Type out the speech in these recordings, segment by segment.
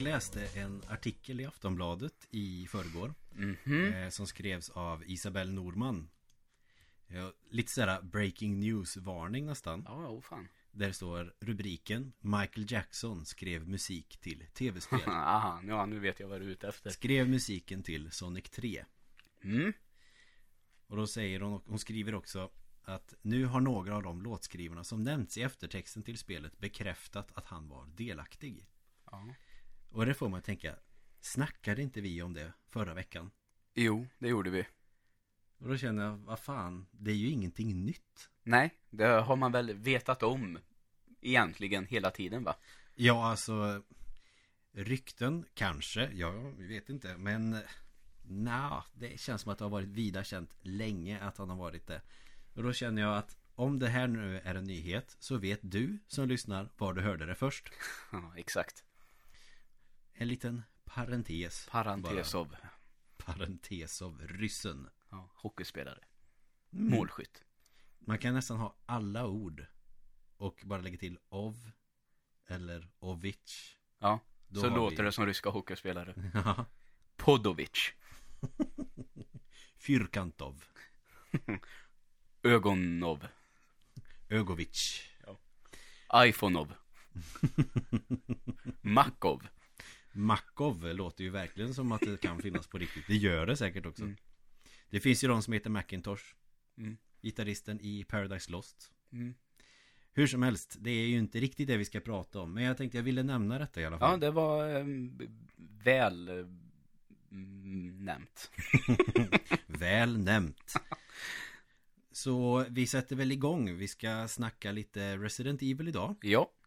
Jag läste en artikel i Aftonbladet i förrgår Mhm. eh, Som skrevs av Isabelle Norman Lite sådär breaking news-varning nästan Ja, oh fan. Där står rubriken Michael Jackson skrev musik till tv-spel Aha, ja, nu vet jag vad du är ute efter. Skrev musiken till Sonic 3 Mm. Och då säger hon, hon skriver också att nu har några av de låtskrivarna som nämnts i eftertexten till spelet bekräftat att han var delaktig. Ja. Och det får man tänka, snackade inte vi om det förra veckan? Jo, det gjorde vi. Och då känner jag, vad fan, det är ju ingenting nytt. Nej, det har man väl vetat om egentligen hela tiden va? Ja, alltså rykten kanske, ja, vi vet inte, men nja, det känns som att det har varit vida känt länge att han har varit det. Och då känner jag att om det här nu är en nyhet så vet du som lyssnar var du hörde det först. Ja, exakt. En liten parentes. Parentes bara. av Parentes av ryssen. ja, hockeyspelare. Mm. Målskytt. Man kan nästan ha alla ord och bara lägga till ov eller ovic. Ja, Då så låter vi- det som ryska hockeyspelare. Ja, Podovic. Fyrkantov. Ögonov. Ögovic. Ifonov. Makov. Makov låter ju verkligen som att det kan finnas på riktigt. Det gör det säkert också. Mm. Det finns ju de som heter Macintosh. Mm. Gitarristen i Paradise Lost. Mm. Hur som helst, det är ju inte riktigt det vi ska prata om. Men jag tänkte jag ville nämna detta i alla Ja, fall. det var b- väl eh, nämnt. Väl nämnt. Så vi sätter väl igång. Vi ska snacka lite Resident Evil idag. Ja, Eh,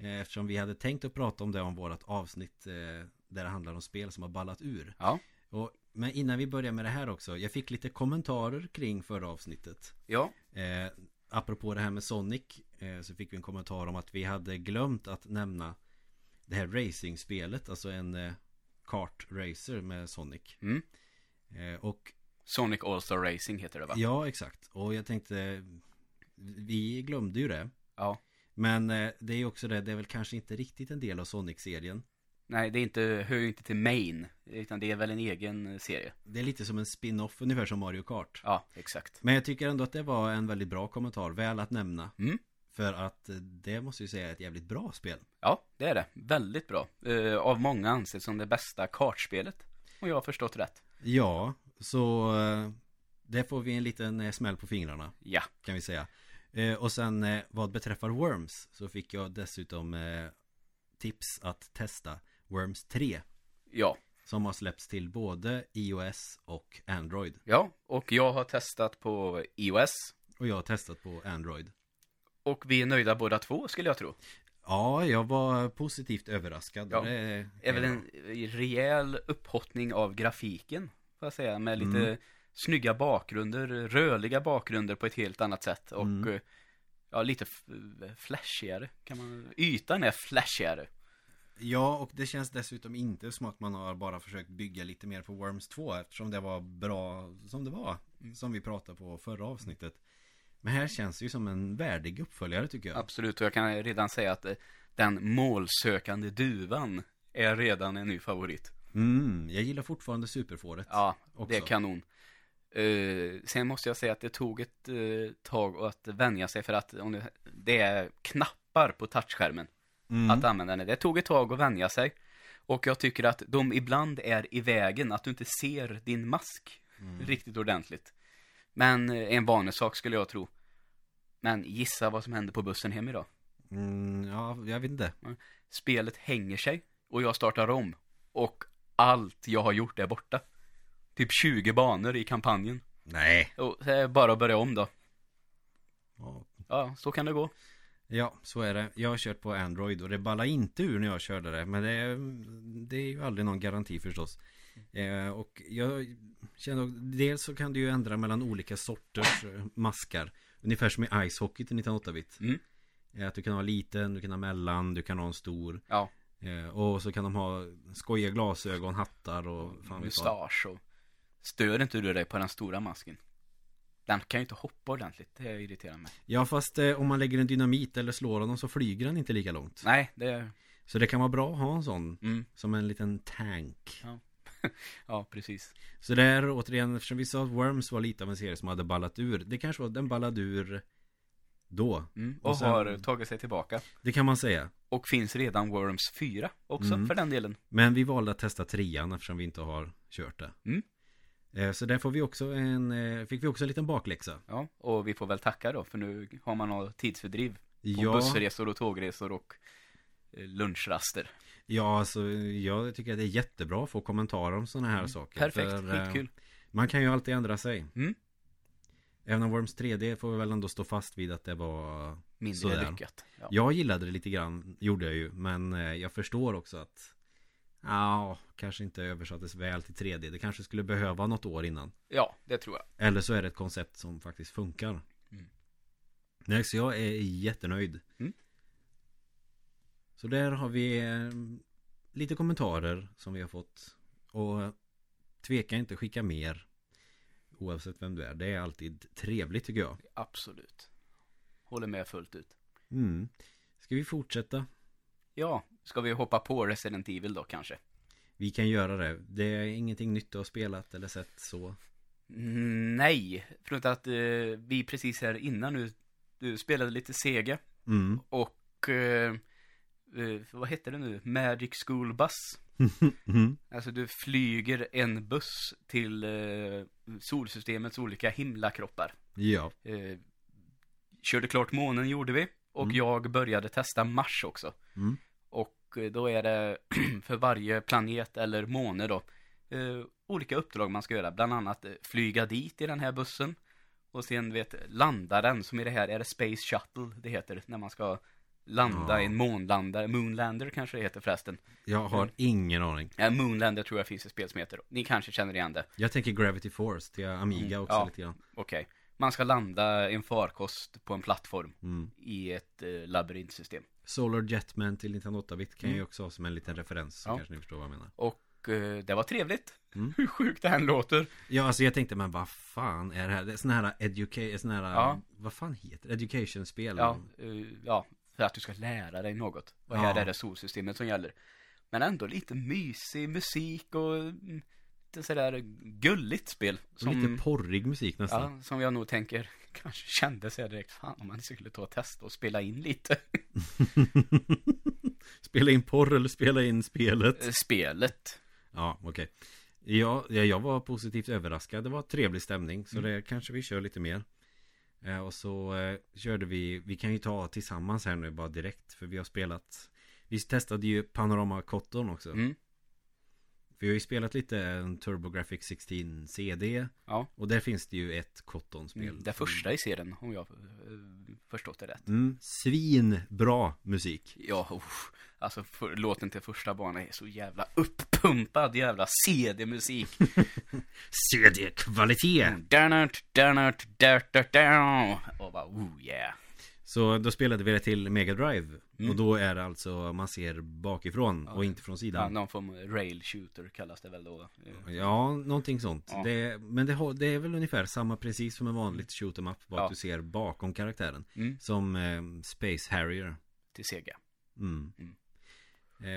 Eftersom vi hade tänkt att prata om det om vårt avsnitt eh, där det handlar om spel som har ballat ur. ja, Och, men innan vi börjar med det här också. Jag fick lite kommentarer kring förra avsnittet. ja, Eh, apropå det här med Sonic eh, så fick vi en kommentar om att vi hade glömt att nämna det här racingspelet, alltså en eh, kartracer med Sonic. Mm. Eh, och Sonic All-Star Racing heter det va? ja, exakt. Och jag tänkte, vi glömde ju det. Ja. Men eh, det är ju också det, det är väl kanske inte riktigt en del av Sonic-serien. Nej, det är inte, hör ju inte till main, utan det är väl en egen eh, serie. Det är lite som en spin-off, ungefär som Mario Kart. Ja, exakt. Men jag tycker ändå att det var en väldigt bra kommentar, väl att nämna. Mm. För att eh, det måste jag säga är ett jävligt bra spel. Ja, det är det. Väldigt bra. Eh, av många ansett som det bästa kartspelet. Och jag har förstått rätt. Ja, så eh, det får vi en liten smäll på fingrarna Ja. kan vi säga. Eh, Och sen eh, vad beträffar Worms så fick jag dessutom eh, tips att testa Worms 3 Ja. som har släppts till både iOS och Android. Ja, och jag har testat på iOS. Och jag har testat på Android. Och vi är nöjda båda två, skulle jag tro. Ja, jag var positivt överraskad. Ja. Det är, väl en rejäl upphottning av grafiken, får jag säga, med lite Mm. Snygga bakgrunder, rörliga bakgrunder på ett helt annat sätt och Mm. eh, ja, lite flashigare, kan man, ytan är flashigare. Ja, och det känns dessutom inte som att man har bara försökt bygga lite mer på Worms 2 eftersom det var bra som det var. Som vi pratade på förra avsnittet. Men här känns det ju som en värdig uppföljare tycker jag. Absolut, och jag kan redan säga att eh, den målsökande duvan är redan en ny favorit. Mm, jag gillar fortfarande superfåret. Ja, också. det är kanon. Eh, sen måste jag säga att det tog ett uh, tag att vänja sig för att om det, det är knappar på touchskärmen Mm. att använda den. Det tog ett tag att vänja sig. Och jag tycker att de ibland är i vägen, att du inte ser din mask Mm. riktigt ordentligt. Men eh, en vanesak skulle jag tro. Men gissa vad som hände på bussen hem idag. Mm, ja, jag vet inte. Spelet hänger sig och jag startar om. Och allt jag har gjort är borta. Typ 20 banor i kampanjen. Nej. Och det är bara att börja om då. Ja. Ja, så kan det gå. Ja, så är det. Jag har kört på Android och det ballar inte ur när jag körde det. Men det är, det är ju aldrig någon garanti förstås. Eh, och jag känner, dels så kan du ju ändra mellan olika sorters eh, maskar. Ungefär som i Ice Hockey till 98-bit. Mm. Eh, att du kan ha liten, du kan ha mellan, du kan ha en stor. Ja, Eh, och så kan de ha skojiga glasögon, hattar och fan mustasch och... Stör inte du dig på den stora masken? Den kan ju inte hoppa ordentligt, det irriterar mig. Ja, fast eh, om man lägger en dynamit eller slår honom så flyger den inte lika långt. Nej, det är... Så det kan vara bra att ha en sån Mm. Som en liten tank Ja, precis. Så där återigen, eftersom vi sa att Worms var lite av en serie som hade ballat ur Det kanske var, den ballade ur Då Mm. Och Och, sen- har tagit sig tillbaka. Det kan man säga Och finns redan Worms 4 också, Mm. för den delen. Men vi valde att testa trean eftersom vi inte har kört det Mm. Eh, Så där får vi också en, eh, fick vi också en liten bakläxa Ja, och vi får väl tacka då, för nu har man något tidsfördriv. På Ja, bussresor och tågresor och eh, lunchraster. ja alltså, jag tycker att det är jättebra att få kommentarer om sådana här saker Mm. Perfekt, för, skitkul. Man kan ju alltid ändra sig Mm. Även om Worms 3D får vi väl ändå stå fast vid att det var Mindre sådär. lyckat. Ja. Jag gillade det lite grann, gjorde jag ju Men jag förstår också att Ja, kanske inte översattes väl till 3D Det kanske skulle behöva något år innan ja, det tror jag. Eller så är det ett koncept som faktiskt funkar Mm. Nej, så jag är jättenöjd Mm. Så där har vi eh, lite kommentarer som vi har fått Och tveka inte skicka mer Oavsett vem du är Det är alltid trevligt tycker jag Absolut. Håller med fullt ut. mm. Ska vi fortsätta? Ja, ska vi hoppa på Resident Evil då kanske? Vi kan göra det Det är ingenting nytt du har spelat eller sett så Mm, nej, förutom att eh, vi precis här innan nu du spelade lite Sega mm. och eh, vad hette det nu? Magic School Bus. mm. Alltså du flyger en buss till solsystemets olika himlakroppar. Ja körde klart månen gjorde vi och Mm. jag började testa Mars också. Mm. Och eh, då är det för varje planet eller måne då eh, olika uppdrag man ska göra. Bland annat eh, flyga dit i den här bussen. Och sen vet landa den, som i det här är det Space Shuttle det heter. När man ska landa Ja. i en månlandare. Moonlander kanske det heter förresten. Jag har ingen aning Ja, Moonlander tror jag finns ett spel som heter. Ni kanske känner igen det. Jag tänker Gravity Force till Amiga Mm, också ja. lite grann Okej. Man ska landa en farkost på en plattform mm. i ett eh, labyrintsystem. Solar Jetman till Nintendo 8-bit kan Mm. jag också ha som en liten referens Så Ja. kanske ni förstår vad jag menar Och eh, det var trevligt. Mm. Hur sjukt det här låter. Ja alltså jag tänkte men vad fan är det här? Det är sån här education, sån här Ja. Vad fan heter det? Education-spel Ja, eh, ja, för att du ska lära dig något. Och Ja. är det solsystemet som gäller. Men ändå lite mysig musik och mm, lite sådär gulligt spel. Som, Lite porrig musik nästan ja, som jag nog tänker kanske kände sig direkt. Fan om man skulle ta och testa och spela in lite. Spela in porr eller spela in spelet Eh, Spelet. Ja, okej ja, ja, jag var positivt överraskad Det var trevlig stämning Så Mm. det kanske vi kör lite mer eh, Och så eh, körde vi Vi kan ju ta tillsammans här nu bara direkt För vi har spelat Vi testade ju Panorama Cotton också Mm. Vi har ju spelat lite en TurboGrafx 16 CD Ja. Och där finns det ju ett Cotton-spel Mm, det första i serien, om jag eh, förstått det rätt. mm, Svinbra musik Ja, uff. alltså för, låten till första banan är så jävla uppumpad jävla CD-musik. CD-kvalitet! Dannert, dart, dart, dart. Och bara, oh yeah. Så då spelade vi det till Mega Drive Mm. Och då är det alltså man ser bakifrån Ja. och inte från Ja, sidan någon form av rail shooter kallas det väl då. Eh, Ja, någonting sånt Ja. det, Men det, har, det är väl ungefär samma precis som en vanligt shoot 'em up Bara Ja. att du ser bakom karaktären Mm, Som eh, Space Harrier till Sega. mm. Mm.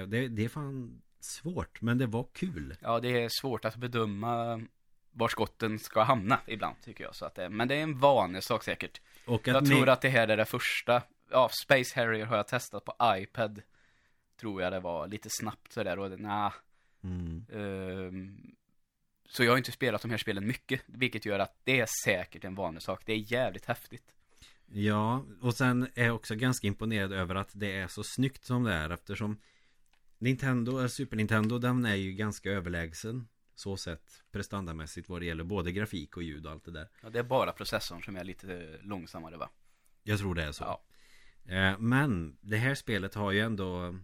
Eh, det, det är fan svårt men det var kul Ja, det är svårt att bedöma var skotten ska hamna ibland tycker jag. Så att det, men det är en vanesak säkert. Och att Jag tror att det här är det första. Ja, Space Harrier har jag testat på iPad. Tror jag det var lite snabbt sådär och nah, mm. Ehm, så jag har inte spelat de här spelen mycket, vilket gör att det är säkert en vanesak. Det är jävligt häftigt. Ja, och sen är jag också ganska imponerad över att det är så snyggt som det är eftersom Nintendo, eller Super Nintendo, den är ju ganska överlägsen Så sett prestandamässigt vad det gäller både grafik och ljud och allt det där Ja, det är bara processorn som är lite långsammare va? Jag tror det är så Ja. Eh, Men det här spelet har ju ändå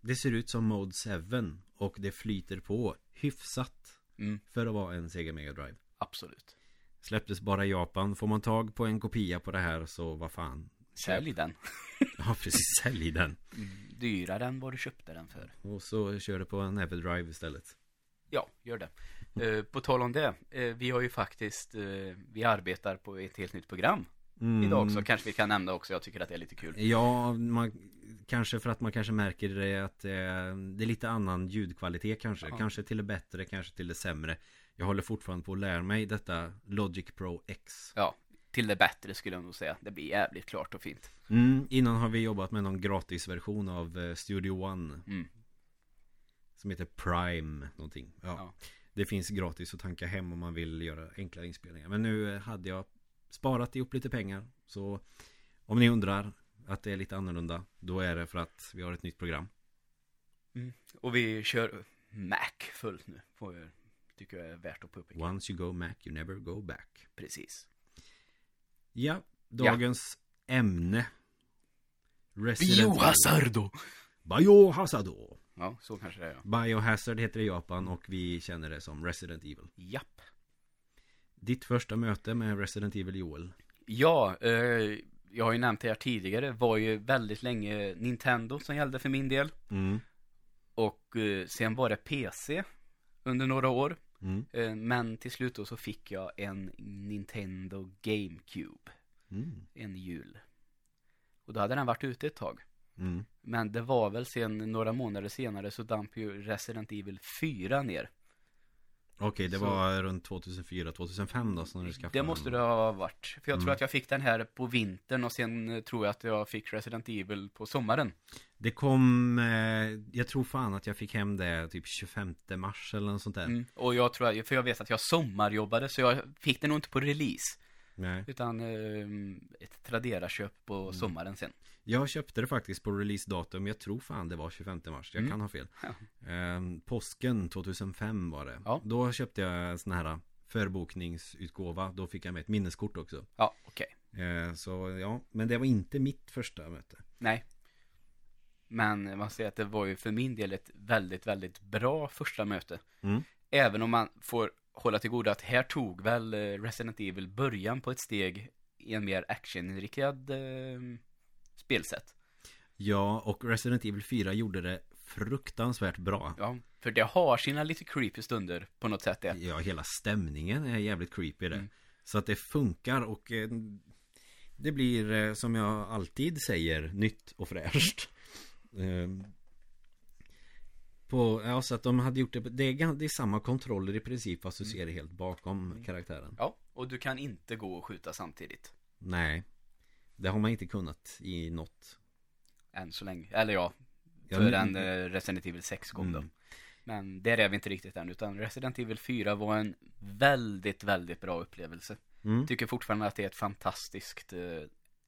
Det ser ut som Mode 7 Och det flyter på hyfsat Mm, För att vara en Sega Mega Drive absolut. Släpptes bara i Japan Får man tag på en kopia på det här så vad fan Sälj den. Ja precis, sälj den Mm, dyrare än vad du köpte den för. Och så kör det på en Everdrive istället Ja, gör det. Eh, på tal om det, eh, vi har ju faktiskt, eh, vi arbetar på ett helt nytt program. Mm. idag också, kanske vi kan nämna också. Jag tycker att det är lite kul. Ja, man, kanske för att man kanske märker det att eh, det är lite annan ljudkvalitet kanske. Ja. Kanske till det bättre, kanske till det sämre. Jag håller fortfarande på att lära mig detta Logic Pro X. Ja, till det bättre skulle jag nog säga. Det blir jävligt klart och fint. Mm, innan har vi jobbat med någon gratisversion av eh, Studio One. Mm. Som heter Prime någonting. Ja. Ja. Det finns gratis att tanka hem om man vill göra enklare inspelningar. Men nu eh, hade jag sparat ihop lite pengar. Så om ni undrar att det är lite annorlunda. Då är det för att vi har ett nytt program. Och vi kör Mac fullt nu. Får jag, tycker jag är värt att påpeka. Once you go Mac you never go back. Precis. Ja, dagens ämne. Resident Evil. Biohazardo! Ja, så kanske det är. ja. Biohazard heter det i Japan och vi känner det som Resident Evil. Japp. Ditt första möte med Resident Evil Joel. Ja, eh, jag har ju nämnt det här tidigare. Var ju väldigt länge Nintendo som gällde för min del. Mm. Och eh, sen var det PC under några år. Mm. Eh, men till slut då så fick jag en Nintendo GameCube. Mm. En jul. Och då hade den varit ute ett tag. Mm. Men det var väl sen några månader senare så damp ju Resident Evil 4 ner. Okej, det Så- var runt 2004-2005 då som du skaffade Det måste det ha varit. För jag tror Mm. att jag fick den här på vintern och sen eh, tror jag att jag fick Resident Evil på sommaren. Det kom, eh, jag tror fan att jag fick hem det typ 25 mars eller något sånt där. Mm. Och jag tror för jag vet att jag sommarjobbade så jag fick den nog inte på release. Nej. Utan eh, ett Tradera-köp på Mm. sommaren sen. Jag köpte det faktiskt på releasedatum, jag tror fan det var 25 mars, jag Mm. kan ha fel. Ja. Ehm, påsken 2005 var det. Ja. Då köpte jag sån här förbokningsutgåva, då fick jag med ett minneskort också. Ja, okej. Ehm, så ja, men det var inte mitt första möte. Nej. Men man säger att det var ju för min del ett väldigt, väldigt bra första möte. Mm. Även om man får hålla till godo att här tog väl eh, Resident Evil början på ett steg i en mer actioninriktad eh, spelsätt. Ja, och Resident Evil 4 gjorde det fruktansvärt bra. Ja, för det har sina lite creepy stunder på något sätt det. Ja, hela stämningen är jävligt creepy det. Mm. Så att det funkar och eh, det blir eh, som jag alltid säger nytt och fräscht. Ehm, på, ja, så att de hade gjort det, det är, det är samma kontroller i princip fast du Mm. ser det helt bakom karaktären. Ja, och du kan inte gå och skjuta samtidigt. Nej, det har man inte kunnat i något. Än så länge. Eller ja, Ja, för nu- en eh, Resident Evil 6 kom då. Mm. Men där är vi inte riktigt än, utan Resident Evil 4 var en väldigt, väldigt bra upplevelse. Mm. Tycker fortfarande att det är ett fantastiskt eh,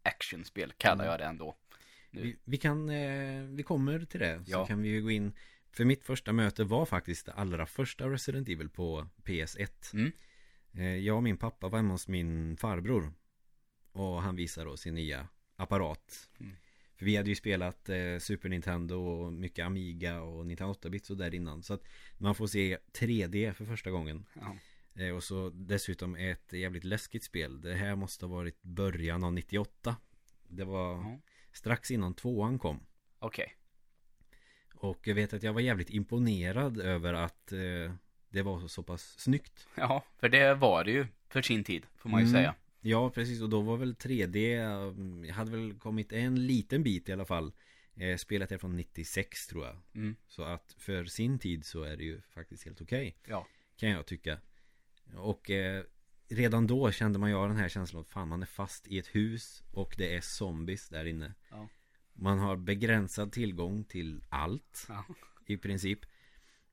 actionspel, kallar jag det ändå. Vi, vi kan, eh, vi kommer till det. Så Ja. kan vi ju gå in. För mitt första möte var faktiskt det allra första Resident Evil på PS1. Mm. Eh, jag och min pappa var hemma hos min farbror. Och han visade då sin nya apparat. Mm. För vi hade ju spelat eh, Super Nintendo och mycket Amiga och Nintendo 8-bit så där innan. Så att man får se 3D för första gången. Ja. Eh, och så dessutom ett jävligt läskigt spel. Det här måste ha varit början av 98. Det var Ja. strax innan tvåan kom. Okej. Och jag vet att jag var jävligt imponerad över att eh, det var så pass snyggt. Ja, för det var det ju för sin tid, får man ju Mm. säga. Ja, precis. Och då var väl 3D, um, jag hade väl kommit en liten bit i alla fall. Eh, spelet är från 96 tror jag. Mm. Så att för sin tid så är det ju faktiskt helt okej. Ja. Kan jag tycka. Och eh, redan då kände man ju av den här känslan att fan man är fast i ett hus och det är zombies där inne. Ja. Man har begränsad tillgång till allt. Ja. i princip.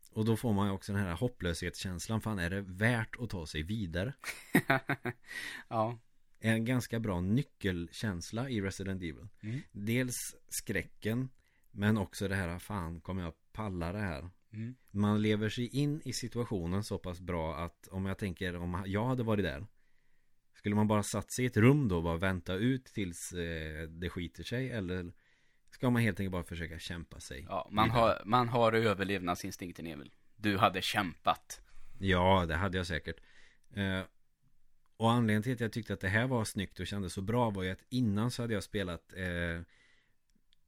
Och då får man ju också den här hopplöshetskänslan. Fan är det värt att ta sig vidare? ja. En ganska bra nyckelkänsla i Resident Evil. Mm. Dels skräcken. Men också det här, fan kommer jag palla det här? Mm. Man lever sig in i situationen så pass bra att om jag tänker om jag hade varit där. Skulle man bara satt sig i ett rum då och bara vänta ut tills eh, det skiter sig? Eller ska man helt enkelt bara försöka kämpa sig? Ja, man har, man har överlevnadsinstinkten Emil. Du hade kämpat. Ja, det hade jag säkert. Eh, och anledningen till att jag tyckte att det här var snyggt och kändes så bra var ju att innan så hade jag spelat eh,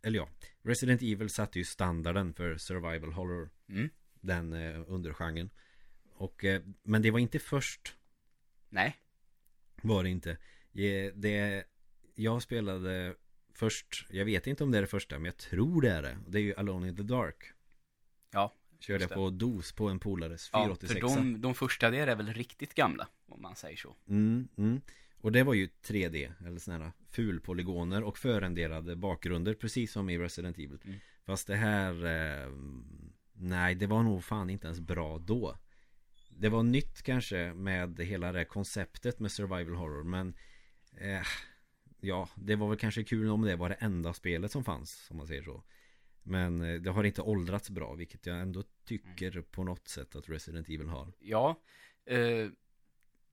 Eller ja, Resident Evil satte ju standarden för survival horror. Mm. Den eh, undergenren. Och, eh, men det var inte först Nej. Var det inte. Eh, Det jag spelade först, jag vet inte om det är det första, men jag tror det är det. Det är ju Alone in the Dark. Ja, Körde jag på DOS på en polares ja 486. för de, de första där är väl riktigt gamla, om man säger så. Mm, mm. Och det var ju 3D, eller sådana här fulpolygoner och förenderade bakgrunder, precis som i Resident Evil. Mm. Fast det här, eh, nej det var nog fan inte ens bra då. Det var nytt kanske med hela det här konceptet med survival horror, men eh, ja, det var väl kanske kul om det var det enda spelet som fanns, om man säger så. Men eh, det har inte åldrats bra, vilket jag ändå tycker på något sätt att Resident Evil har. Ja, eh,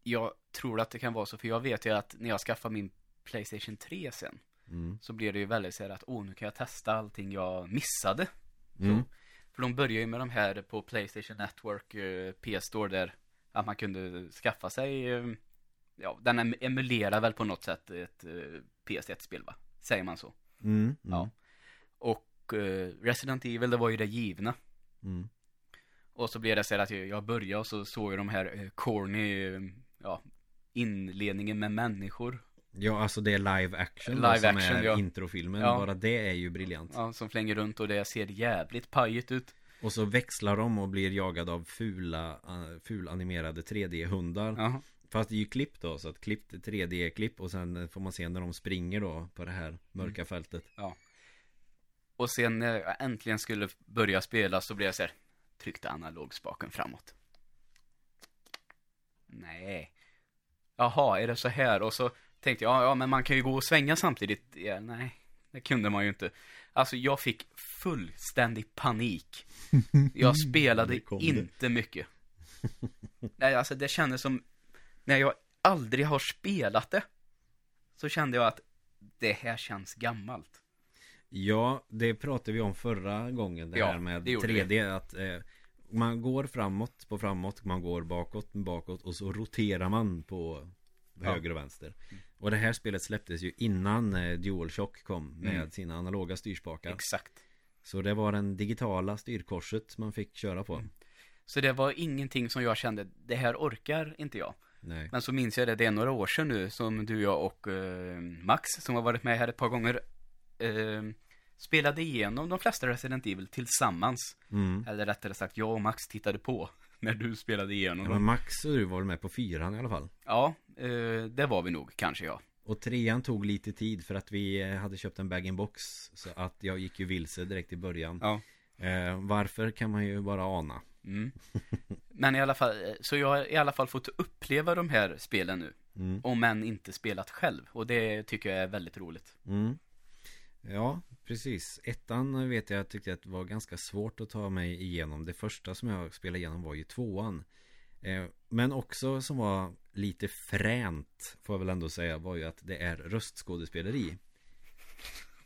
jag tror att det kan vara så, för jag vet ju att när jag skaffar min Playstation 3 sen, Mm. så blir det ju väldigt så här att, åh, nu kan jag testa allting jag missade. Mm. För de börjar ju med de här på Playstation Network, eh, PS-store där, att man kunde skaffa sig, eh, ja, den em- emulerar väl på något sätt ett eh, PS1-spel va? Säger man så? Mm. Mm. Ja. Och eh, Resident Evil, det var ju det givna. Mm. Och så blev det så här att jag började och så såg jag de här eh, corny, eh, ja, inledningen med människor. Ja, alltså det är live action Live då, som action, är ja. introfilmen. Ja. Bara det är ju briljant. Ja, som flänger runt och det ser jävligt pajigt ut. Och så växlar de och blir jagade av fula, fulanimerade 3D-hundar. Ja, Fast det är ju klipp då, så att klippt 3D-klipp och sen får man se när de springer då på det här mörka fältet. Och sen när jag äntligen skulle börja spela så blev jag så här, tryckte analogspaken framåt. Nej. Jaha, är det så här? Och så tänkte jag, ja, ja men man kan ju gå och svänga samtidigt. Ja, nej, det kunde man ju inte. Alltså jag fick fullständig panik. Jag spelade inte mycket. Nej, alltså det kändes som, när jag aldrig har spelat det, så kände jag att det här känns gammalt. Ja, det pratade vi om förra gången det Ja, här med det gjorde 3D att eh, man går framåt på framåt, man går bakåt bakåt och så roterar man på Ja. höger och vänster. Och det här spelet släpptes ju innan eh, DualShock kom med Mm. sina analoga styrspakar. Exakt. Så det var den digitala styrkorset man fick köra på. Mm. Så det var ingenting som jag kände, det här orkar inte jag. Nej. Men så minns jag det, det är några år sedan nu som du, jag och eh, Max, som har varit med här ett par gånger, eh, spelade igenom de flesta Resident Evil tillsammans. Mm. Eller rättare sagt, jag och Max tittade på när du spelade igenom Ja, men. Max och du var med på fyran i alla fall. Ja, eh, det var vi nog kanske ja. Och trean tog lite tid för att vi eh, hade köpt en bag-in-box Så att jag gick ju vilse direkt i början Ja. eh, Varför kan man ju bara ana Mm. Men i alla fall, eh, så jag har i alla fall fått uppleva de här spelen nu. mm. Om än inte spelat själv. Och det tycker jag är väldigt roligt. Mm. Ja, precis Ettan vet jag tyckte att det var ganska svårt att ta mig igenom Det första som jag spelade igenom var ju tvåan eh, Men också som var lite fränt Får jag väl ändå säga Var ju att det är röstskådespeleri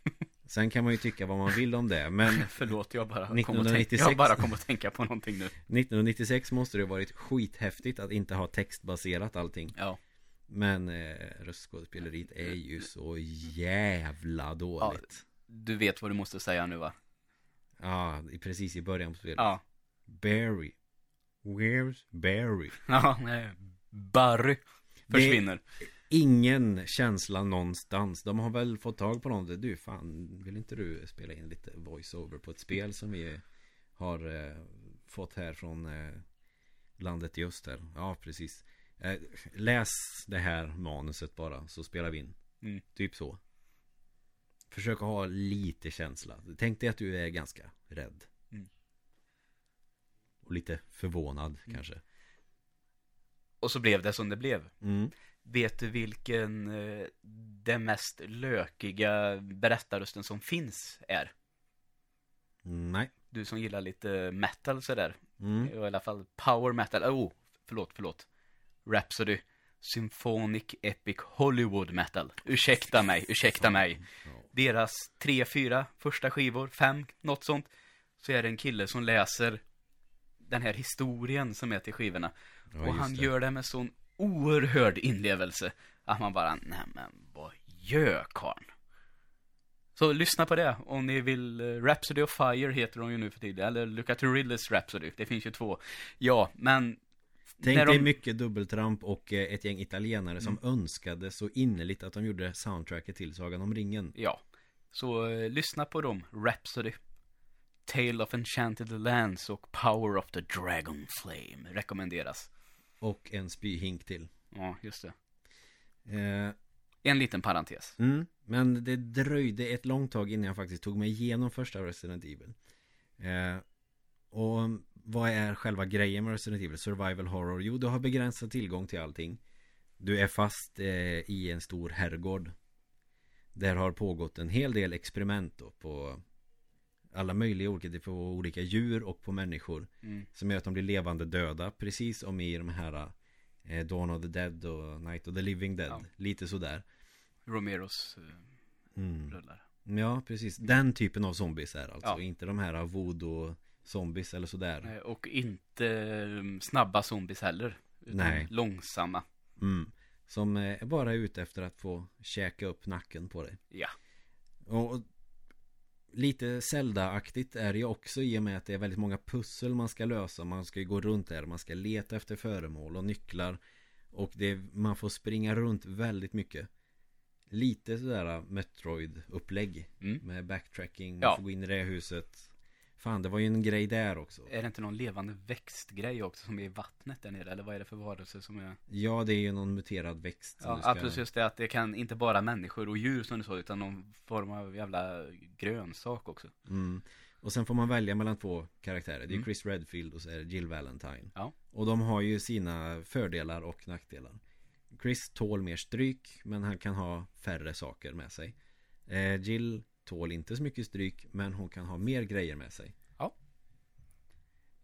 Sen kan man ju tycka vad man vill om det Men Förlåt, jag bara kom och 1996. tänka, jag bara kom att tänka på någonting nu. 1996 måste det ha varit skithäftigt att inte ha textbaserat allting Ja. Men eh, röstskådespeleriet är ju så jävla dåligt Du vet vad du måste säga nu va? Ja, precis i början på spelet Ja. Barry Where's Barry? Ja, nej. Barry försvinner. Ingen känsla någonstans. De har väl fått tag på någon. Du fan, vill inte du spela in lite voiceover på ett spel som vi har eh, fått här från eh, landet i öster? Ja, precis. Eh, Läs det här manuset bara så spelar vi in. Mm. Typ så. Försök att ha lite känsla. Tänk dig att du är ganska rädd. Mm. Och lite förvånad kanske. Och så blev det som det blev. Vet du vilken eh, den mest lökiga berättarrösten som finns är? Nej Du som gillar lite metal sådär. mm. I alla fall power metal. Oh, förlåt, förlåt. Rhapsody. Symphonic Epic Hollywood Metal. Ursäkta mig, ursäkta mig. Deras tre, fyra första skivor, fem, något sånt. Så är det en kille som läser den här historien som är till skivorna. Ja, och han det. gör det med sån oerhörd inlevelse. Att man bara, nej men vad gör karln? Så lyssna på det om ni vill. eh, Rhapsody of Fire heter de ju nu för tiden. Eller the Riddles Rhapsody. Det finns ju två. Ja, men Tänk dig de- mycket dubbeltramp och eh, ett gäng italienare som önskade så innerligt att de gjorde soundtracket till Sagan om ringen. Ja. Så eh, lyssna på dem. Rhapsody. Tale of Enchanted Lands och Power of the Dragon Flame rekommenderas. Och en spyhink till. Ja, just det. Eh, En liten parentes. mm, men det dröjde ett långt tag innan jag faktiskt tog mig igenom första Resident Evil. Eh, och vad är själva grejen med Resident Evil? Survival Horror? Jo, du har begränsad tillgång till allting. Du är fast eh, i en stor herrgård. Där har pågått en hel del experiment då på alla möjliga olika, på olika djur och på människor. Mm. Som gör att de blir levande döda Precis som i de här eh, Dawn of the Dead och Night of the Living Dead Ja. Lite sådär Romeros eh, mm. rullar. Ja precis Den typen av zombies är alltså Ja. Inte de här voodoo zombies eller sådär Eh, Och inte eh, snabba zombies heller. Nej. långsamma. mm. Som eh, är bara ute efter att få käka upp nacken på dig Ja. Och Lite Zelda-aktigt är det ju också i och med att det är väldigt många pussel man ska lösa Man ska ju gå runt där Man ska leta efter föremål och nycklar Och det, man får springa runt väldigt mycket Lite sådär Metroid-upplägg Mm. Med backtracking, man Ja. får gå in i det huset Fan, det var ju en grej där också Är det inte någon levande växtgrej också som är i vattnet där nere? Eller vad är det för varelse som är? Ja, det är ju någon muterad växt Ja, ska... absolut just det att det kan inte bara människor och djur som du sa utan någon form av jävla grönsak också. Mm. Och sen får man välja mellan två karaktärer Det är Mm. Chris Redfield och så är det Jill Valentine Ja. Och de har ju sina fördelar och nackdelar Chris tål mer stryk Men han kan ha färre saker med sig eh, Jill tål inte så mycket stryk Men hon kan ha mer grejer med sig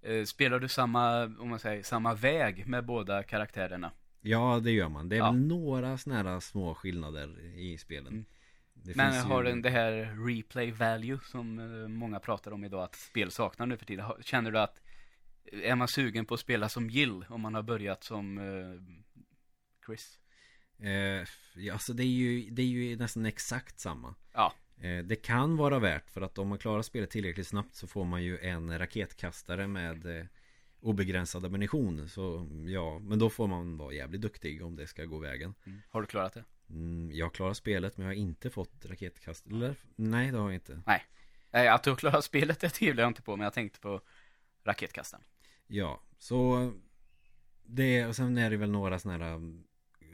Eh, Spelar du samma, om man säger, samma väg med båda karaktärerna? Ja det gör man Det är Ja. några såna här små skillnader i spelen Mm. Men har ju... den det här replay value som eh, många pratar om idag att spel saknar nu för tiden? Känner du att är man sugen på att spela som Jill om man har börjat som eh, Chris? eh, ja, alltså det är, ju, det är ju nästan exakt samma Ja, Eh, Det kan vara värt för att om man klarar spelet tillräckligt snabbt så får man ju en raketkastare med eh, obegränsad ammunition Så ja, men då får man vara jävligt duktig om det ska gå vägen mm. har du klarat det? mm, Jag klarar spelet men jag har inte fått raketkastare Eller? Nej det har jag inte Nej, att du har klarat spelet det tvivlar jag inte på men jag tänkte på raketkastaren. Ja, så Det och sen är det väl några sådana här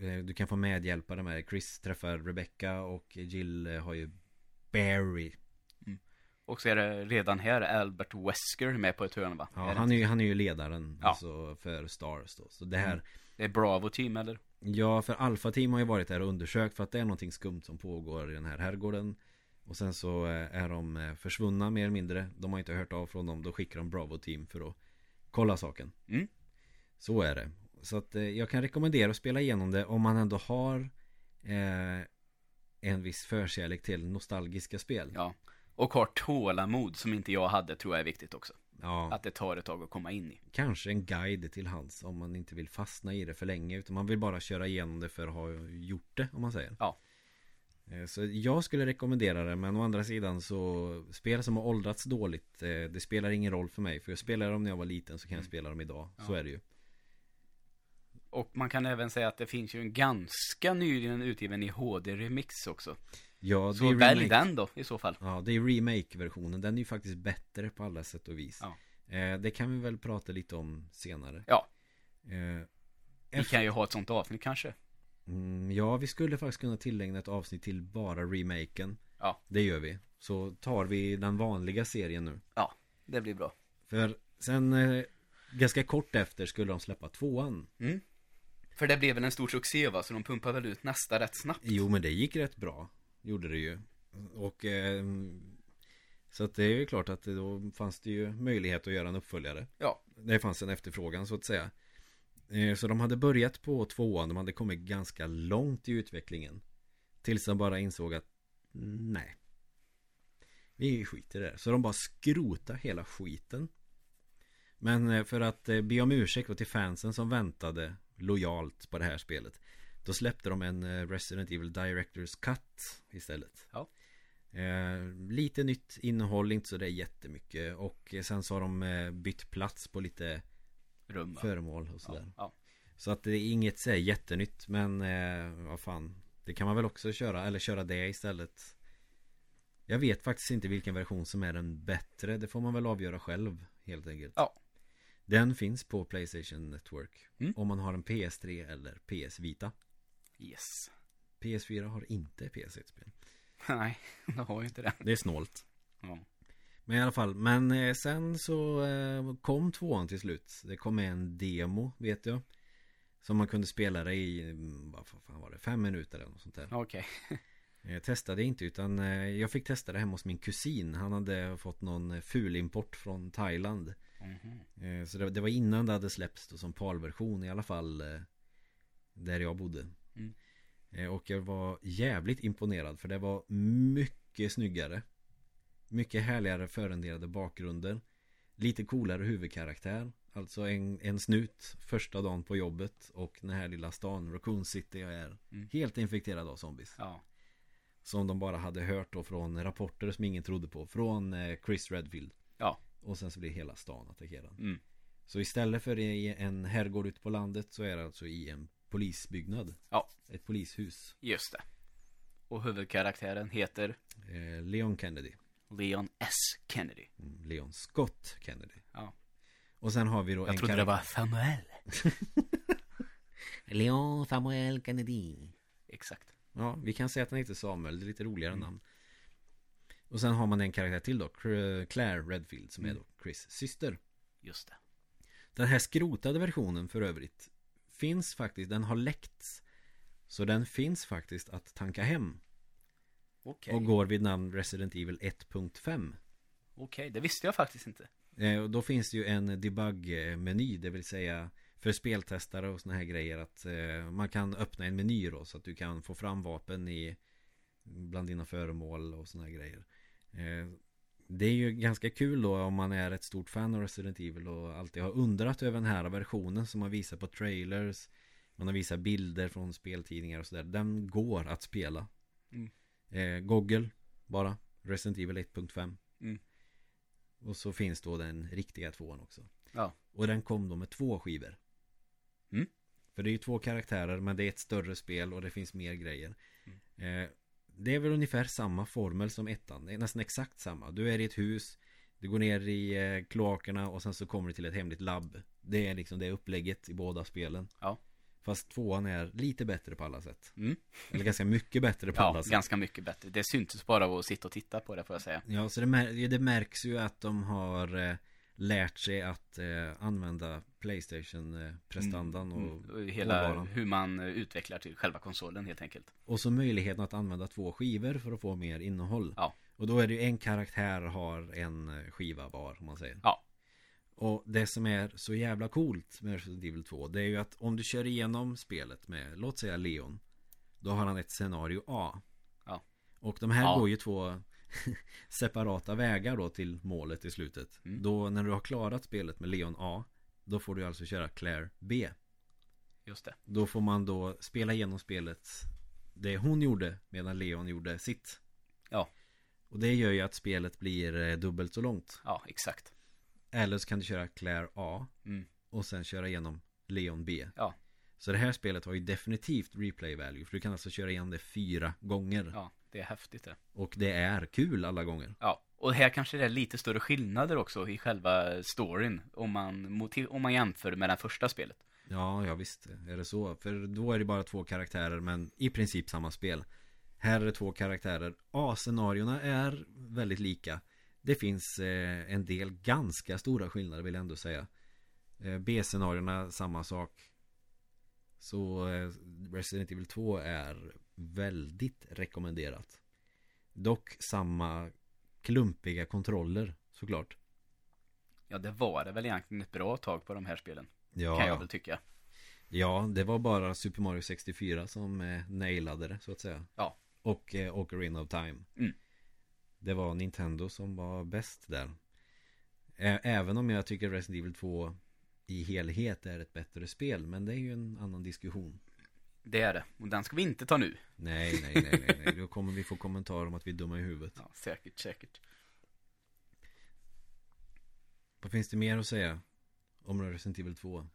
eh, Du kan få medhjälpare med Chris träffar Rebecca och Jill eh, har ju Barry Och så är det redan här Albert Wesker med på ett hörn va? Ja, Är han är ju, han är ju ledaren Ja. alltså, för Stars då Så det här Mm. Det är Bravo Team eller? Ja, för Alpha Team har ju varit där och undersökt för att det är någonting skumt som pågår i den här herrgården Och sen så eh, är de eh, försvunna mer eller mindre De har inte hört av från dem, då skickar de Bravo Team för att kolla saken Mm. Så är det Så att eh, jag kan rekommendera att spela igenom det om man ändå har eh, En viss förkärlek till nostalgiska spel Ja. Och har tålamod som inte jag hade tror jag är viktigt också. Ja, Att det tar ett tag att komma in i. kanske en guide till hands om man inte vill fastna i det för länge Utan man vill bara köra igenom det för att ha gjort det om man säger Ja. Eh, Så jag skulle rekommendera det men å andra sidan så Spel som har åldrats dåligt eh, Det spelar ingen roll för mig För jag spelade dem när jag var liten så kan jag Mm. spela dem idag Ja. Så är det ju Och man kan även säga att det finns ju en ganska nyligen utgiven i HD-remix också. Ja det Så är välj den då i så fall. Ja det är remake-versionen Den är ju faktiskt bättre på alla sätt och vis Ja. eh, Det kan vi väl prata lite om senare Ja. eh, Vi kan ju ha ett sånt avsnitt kanske. mm, Ja vi skulle faktiskt kunna tillägna ett avsnitt till bara remaken Ja. Det gör vi Så tar vi den vanliga serien nu Det blir bra. För sen eh, Ganska kort efter skulle de släppa tvåan Mm. För det blev väl en stor succé va, så de pumpar väl ut nästa rätt snabbt. Jo men det gick rätt bra. Gjorde det ju. Och eh, Så att det är ju klart att då fanns det ju möjlighet att göra en uppföljare. Ja. Det fanns en efterfrågan så att säga. Eh, Så de hade börjat på tvåan. De hade kommit ganska långt i utvecklingen. Tills de bara insåg att Nej. Vi skiter i det Så de bara skrotade hela skiten. Men eh, för att eh, be om ursäkt till fansen som väntade lojalt på det här spelet Då släppte de en eh, Resident Evil Directors Cut istället Ja. eh, Lite nytt innehåll, inte så det är jättemycket Och eh, sen så har de eh, bytt plats på lite Rum, föremål och sådär. ja, ja. Så att det är inget så jättenytt men eh, vad fan Det kan man väl också köra eller köra det istället Jag vet faktiskt inte vilken version som är den bättre Det får man väl avgöra själv helt enkelt Ja. Den finns på Playstation Network Mm. Om man har en PS3 eller PS Vita Yes. PS4 har inte PS1-spel Nej, det har ju inte det. Det är snålt Ja. Men i alla fall, men eh, sen så eh, kom tvåan till slut Det kom en demo, vet jag Som man kunde spela det i, mm, vad fan var det, fem minuter eller något sånt där Okej. Jag testade inte utan eh, jag fick testa det hemma hos min kusin Han hade fått någon fulimport från Thailand Eh, Så det, det var innan det hade släppts då som PAL-version i alla fall eh, Där jag bodde. Mm. Eh, Och jag var jävligt imponerad för det var mycket snyggare. Mycket härligare förrenderade bakgrunder. Lite coolare huvudkaraktär. Alltså en, en snut första dagen på jobbet Och den här lilla stan, Raccoon City är. Mm. helt infekterad av zombies. Ja. Som de bara hade hört då från rapporter som ingen trodde på. Från Chris Redfield. Ja. Och sen så blir hela stan attackerad Mm. Så istället för i en herrgård ute på landet Så är det alltså i en polisbyggnad Ja. Ett polishus Just det. Och huvudkaraktären heter eh, Leon Kennedy Leon S. Kennedy. Mm, Leon Scott Kennedy Ja. Och sen har vi då Jag en trodde det var Samuel. Leon Samuel Kennedy Exakt. Ja, vi kan säga att han heter Samuel, det är lite roligare Mm. namn Och sen har man en karaktär till då Claire Redfield som är Mm. då Chris syster Just det. Den här skrotade versionen för övrigt Finns faktiskt, den har läckts Så den finns faktiskt att tanka hem Okej. Och går vid namn Resident Evil 1.5 Okej, det visste jag faktiskt inte. eh, Och då finns det ju en debug-meny Det vill säga För speltestare och såna här grejer att eh, Man kan öppna en meny då Så att du kan få fram vapen i Bland dina föremål och såna här grejer Det är ju ganska kul då om man är ett stort fan av Resident Evil och alltid har undrat över den här versionen som man visar på trailers Man har visat bilder från speltidningar och sådär Den går att spela Mm. eh, Google bara Resident Evil 1.5 Mm. Och så finns då den riktiga tvåan också Ja. Och den kom då med två skivor Mm. För det är ju två karaktärer men det är ett större spel och det finns mer grejer Mm. eh, Det är väl ungefär samma formel som ettan Det är nästan exakt samma Du är i ett hus Du går ner i eh, kloakerna och sen så kommer du till ett hemligt labb Det är liksom det upplägget i båda spelen Ja. Fast tvåan är lite bättre på alla sätt Mm. Eller ganska mycket bättre på Ja, alla sätt ganska mycket bättre. Det syntes bara av att sitta och titta på det får jag säga. Ja, så det, mär- det märks ju att de har eh, lärt sig att eh, använda Playstation-prestandan och, Mm, och hela hur man eh, utvecklar till själva konsolen helt enkelt. och så möjligheten att använda två skivor för att få mer innehåll. Ja. Och då är det ju en karaktär har en eh, skiva var, om man säger. Ja. Och det som är så jävla coolt med Resident Evil 2, det är ju att om du kör igenom spelet med, låt säga Leon, då har han ett scenario A. Ja. Och de här Ja. går ju två separata vägar då till målet i slutet. Mm. Då när du har klarat spelet med Leon A, då får du alltså köra Claire B. Just det. Då får man då spela igenom spelet Det hon gjorde medan Leon gjorde sitt Ja. Och det gör ju att spelet blir eh, dubbelt så långt Ja, exakt. Eller så kan du köra Claire A Mm. Och sen köra igenom Leon B Ja. Så det här spelet har ju definitivt replay value För du kan alltså köra igenom det fyra gånger Ja, det är häftigt det. Och det är kul alla gånger. Ja, och här kanske det är lite större skillnader också i själva storyn om man, om man jämför med det första spelet. Ja, ja visst. Är det så? För då är det bara två karaktärer men i princip samma spel. Här är det två karaktärer. A-scenarierna är väldigt lika. Det finns eh, en del ganska stora skillnader vill jag ändå säga. Eh, B-scenarierna samma sak. Så eh, Resident Evil 2 är väldigt rekommenderat Dock samma klumpiga kontroller såklart Ja, det var det väl egentligen ett bra tag på de här spelen. Ja, Kan jag väl tycka. Ja, det var bara Super Mario 64 som eh, nailade det så att säga. Ja. Och eh, Ocarina of Time. Mm. Det var Nintendo som var bäst där. Ä- Även om jag tycker Resident Evil 2 i helhet är ett bättre spel. Men det är ju en annan diskussion. Det är det. Och den ska vi inte ta nu. Nej, nej, nej, nej, nej. Då kommer vi få kommentarer om att vi är dumma i huvudet. Ja, säkert, säkert. Vad finns det mer att säga? Om Resident Evil 2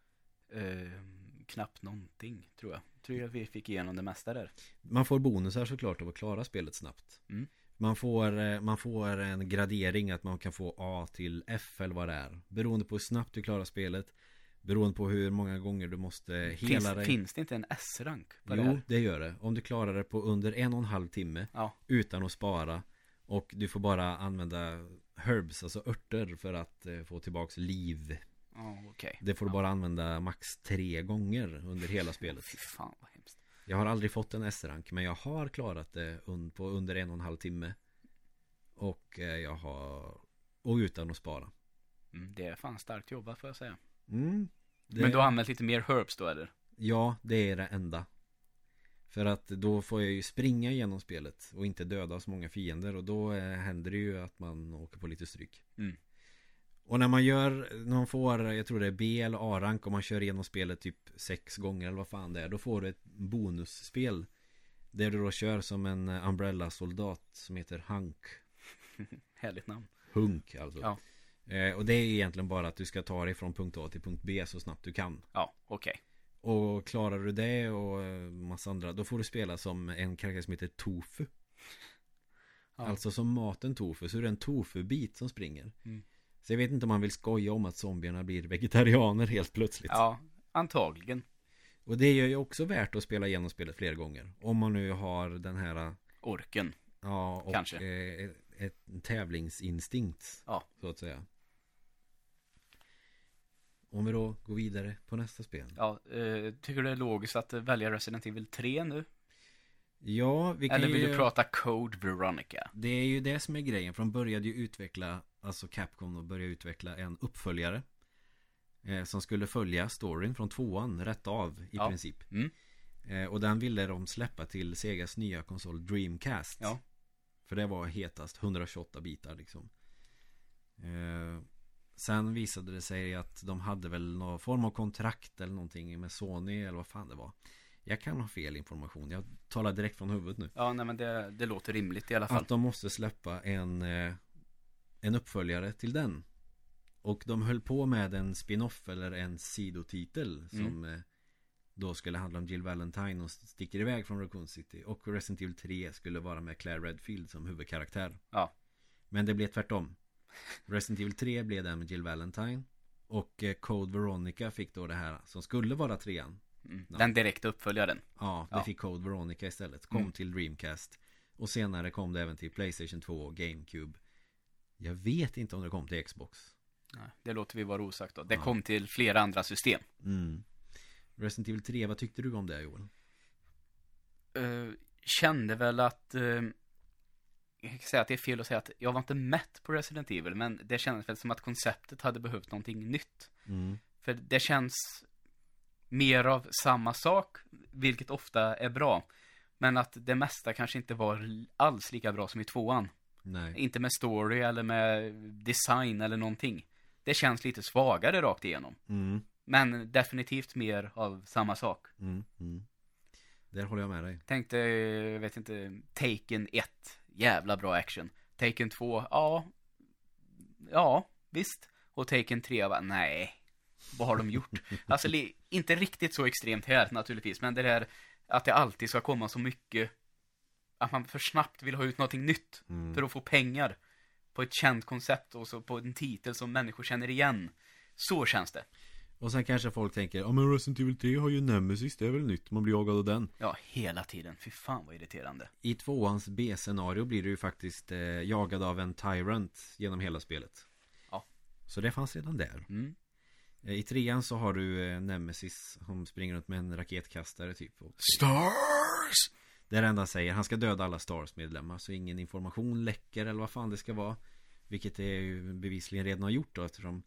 Eh, knappt någonting, tror jag. Tror jag vi fick igenom det mesta där. Man får bonusar såklart av att klara spelet snabbt Mm. Man får, eh, man får en gradering att man kan få A till F eller vad det är Beroende på hur snabbt du klarar spelet Beroende på hur många gånger du måste hela Finns, dig finns det inte en S-rank på det Jo, här? det gör det Om du klarar det på under en och en halv timme Ja. Utan att spara Och du får bara använda herbs, alltså örter för att eh, få tillbaks liv Ja, okej. Det får du Ja. bara använda max tre gånger under hela spelet Fy fan vad hemskt. Jag har aldrig fått en S-rank men jag har klarat det på under en och en halv timme Och eh, jag har Och utan att spara Mm, det är fan starkt jobbat får jag säga. Mm, det, Men du har använt lite mer herbs då eller? Ja, det är det enda För att då får jag ju springa igenom spelet Och inte döda så många fiender Och då eh, händer det ju att man åker på lite stryk Mm. Och när man gör När man får, jag tror det är B eller A-rank Om man kör igenom spelet typ sex gånger eller vad fan det är Då får du ett bonusspel Där du då kör som en eh, Umbrella-soldat Som heter Hunk Härligt namn. Hunk alltså Ja. Eh, Och det är egentligen bara att du ska ta dig från punkt A till punkt B så snabbt du kan Ja, okej. Och klarar du det och eh, massa andra Då får du spela som en karaktär som heter Tofu Ja. Alltså som maten Tofu Så är det en tofu-bit som springer Mm. Så jag vet inte om man vill skoja om att zombierna blir vegetarianer helt plötsligt Ja, antagligen. Och det är ju också värt att spela igenom spelet flera gånger Om man nu har den här Orken. Ja, och Kanske. Eh, ett en tävlingsinstinkt Ja. Så att säga Om vi då går vidare på nästa spel Ja, eh, tycker du det är logiskt att eh, välja Resident Evil 3 nu? Ja, vi kan Eller vill ju du prata Code Veronica? Det är ju det som är grejen, för de började ju utveckla Alltså Capcom och började utveckla en uppföljare eh, Som skulle följa storyn från tvåan rätt av i Ja. princip Mm. eh, Och den ville de släppa till Segas nya konsol Dreamcast Ja. För det var hetast, 128 bitar liksom eh, Sen visade det sig att de hade väl någon form av kontrakt eller någonting med Sony eller vad fan det var. Jag kan ha fel information, jag talar direkt från huvudet nu. Ja, nej men det, det låter rimligt i alla fall. att de måste släppa en eh, En uppföljare till den. Och de höll på med en spin-off eller en sidotitel Som eh, Då skulle handla om Jill Valentine och sticker iväg från Raccoon City. Och Resident Evil 3 skulle vara med Claire Redfield som huvudkaraktär. Ja. Men det blev tvärtom Resident Evil 3 blev den med Jill Valentine Och eh, Code Veronica fick då det här som skulle vara trean Mm. Ja. Den direkta uppföljaren. Ja, det Ja. fick Code Veronica istället. Kom Mm. till Dreamcast. Och senare kom det även till Playstation 2 och GameCube. Jag vet inte om det kom till Xbox. Nej, det låter vi vara osagt då. Det Ja. kom till flera andra system. Mm. Resident Evil 3, vad tyckte du om det Joel? Eh, kände väl att eh, jag kan säga att det är fel att säga att jag var inte mätt på Resident Evil, men det kändes väl som att konceptet hade behövt någonting nytt. Mm. För det känns mer av samma sak, vilket ofta är bra. Men att det mesta kanske inte var alls lika bra som i tvåan. Nej. Inte med story eller med design eller någonting. Det känns lite svagare rakt igenom. Mm. Men definitivt mer av samma sak. Mm. Mm. Där håller jag med dig. Tänkte, jag vet inte, Taken 1. Jävla bra action. Taken 2, ja. Ja, visst. Och Taken 3, jag bara, nej. Vad har de gjort? Alltså, inte riktigt så extremt här naturligtvis, men det där att det alltid ska komma så mycket att man för snabbt vill ha ut någonting nytt Mm. för att få pengar på ett känt koncept och så på en titel som människor känner igen. Så känns det. Och sen kanske folk tänker, ja men Resident Evil 3 har ju Nemesis, det är väl nytt, man blir jagad av den. Ja, hela tiden. Fy fan vad irriterande. I tvåans B-scenario blir du ju faktiskt eh, jagad av en Tyrant genom hela spelet. Ja. Så det fanns redan där. Mm. Eh, I trean så har du eh, Nemesis som springer runt med en raketkastare typ. Och Stars! det är det enda han säger, han ska döda alla Stars-medlemmar så ingen information läcker eller vad fan det ska vara. Vilket det ju bevisligen redan har gjort då eftersom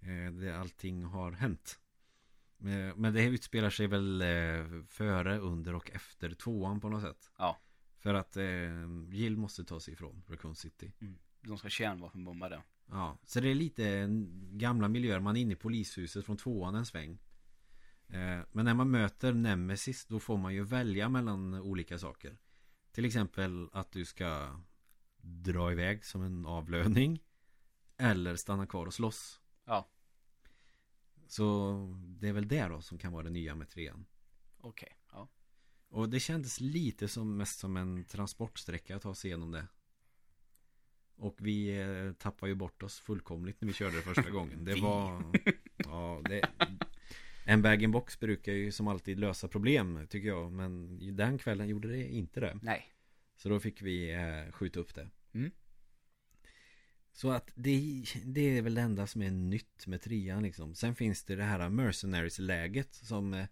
eh, det, allting har hänt. Eh, Men det utspelar sig väl eh, före, under och efter tvåan på något sätt. Ja. För att eh, Jill måste ta sig ifrån Raccoon City. Mm. De ska kärnvapenbomba det. Ja, så det är lite eh, gamla miljöer. Man är inne i polishuset från tvåan en sväng. Eh, Men när man möter Nemesis då får man ju välja mellan olika saker. Till exempel att du ska dra iväg som en avlöning. Eller stanna kvar och slåss. Ja. Så det är väl det då som kan vara det nya med trean. Okej, ja. Och det kändes lite som mest som en transportsträcka att ta sig igenom det. Och vi eh, tappade ju bort oss fullkomligt när vi körde det första gången. Det var... Ja, det... En bag-in-box brukar ju som alltid lösa problem tycker jag. Men den kvällen gjorde det inte det. Nej. Så då fick vi eh, skjuta upp det. Mm. Så att det, det är väl det enda som är nytt med trean liksom. Sen finns det det här Mercenaries-läget som eh,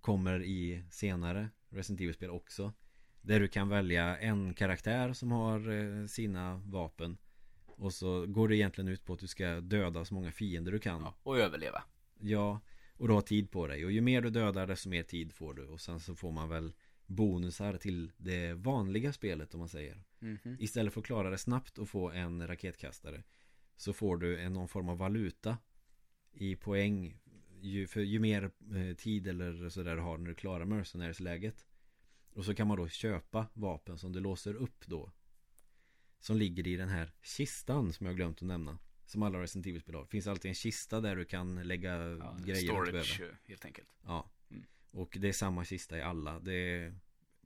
kommer i senare Resident Evil-spel också. Där du kan välja en karaktär som har eh, sina vapen. Och så går det egentligen ut på att du ska döda så många fiender du kan. Ja, och överleva. Ja, och du har tid på dig. Och ju mer du dödar desto mer tid får du. Och sen så får man väl bonusar till det vanliga spelet om man säger. Mhm. Istället för att klara det snabbt och få en raketkastare Så får du en någon form av valuta I poäng ju, För ju mer eh, tid eller sådär du har när du klarar mercenaries-läget Och så kan man då köpa vapen som du låser upp då Som ligger i den här kistan som jag glömt att nämna Som alla Resident Evil-spel har finns alltid en kista där du kan lägga Ja, grejer du behöver storage, eh, helt enkelt. Ja Mm. Och det är samma kista i alla det är,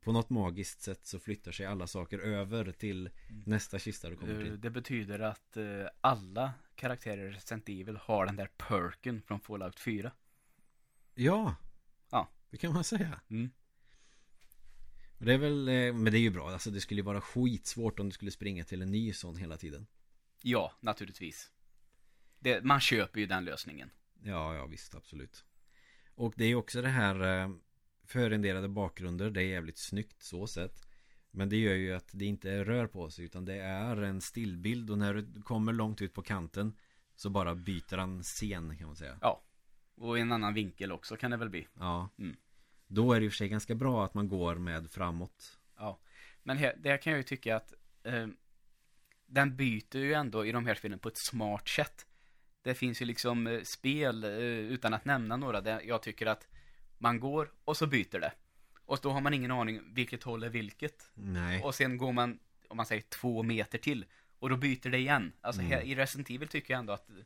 På något magiskt sätt så flyttar sig alla saker över till Mm. nästa kista du kommer Eh, till Det betyder att eh, alla karaktärer i Resident Evil har den där perken från Fallout 4. Ja Ja. Det kan man säga Mm. Och Det är väl, eh, men det är ju bra Alltså det skulle ju vara skitsvårt om du skulle springa till en ny sån hela tiden Ja, naturligtvis. Det, man köper ju den lösningen. Ja, ja visst, absolut Och det är också det här eh, Förrenderade bakgrunder Det är jävligt snyggt så sett Men det gör ju att det inte rör på sig Utan det är en stillbild Och när du kommer långt ut på kanten Så bara byter han scen kan man säga Och i en annan vinkel också kan det väl bli. Ja Mm. Då är det i och för sig ganska bra att man går med framåt Ja. Men här, det kan jag ju tycka att eh, den byter ju ändå i de här spelen på ett smart sätt. Det finns ju liksom eh, spel, eh, utan att nämna några, där jag tycker att man går och så byter det. Och då har man ingen aning vilket håll är vilket. Nej Och sen går man, om man säger två meter till. Och då byter det igen. Alltså Mm. här, i Resident Evil tycker jag ändå att eh,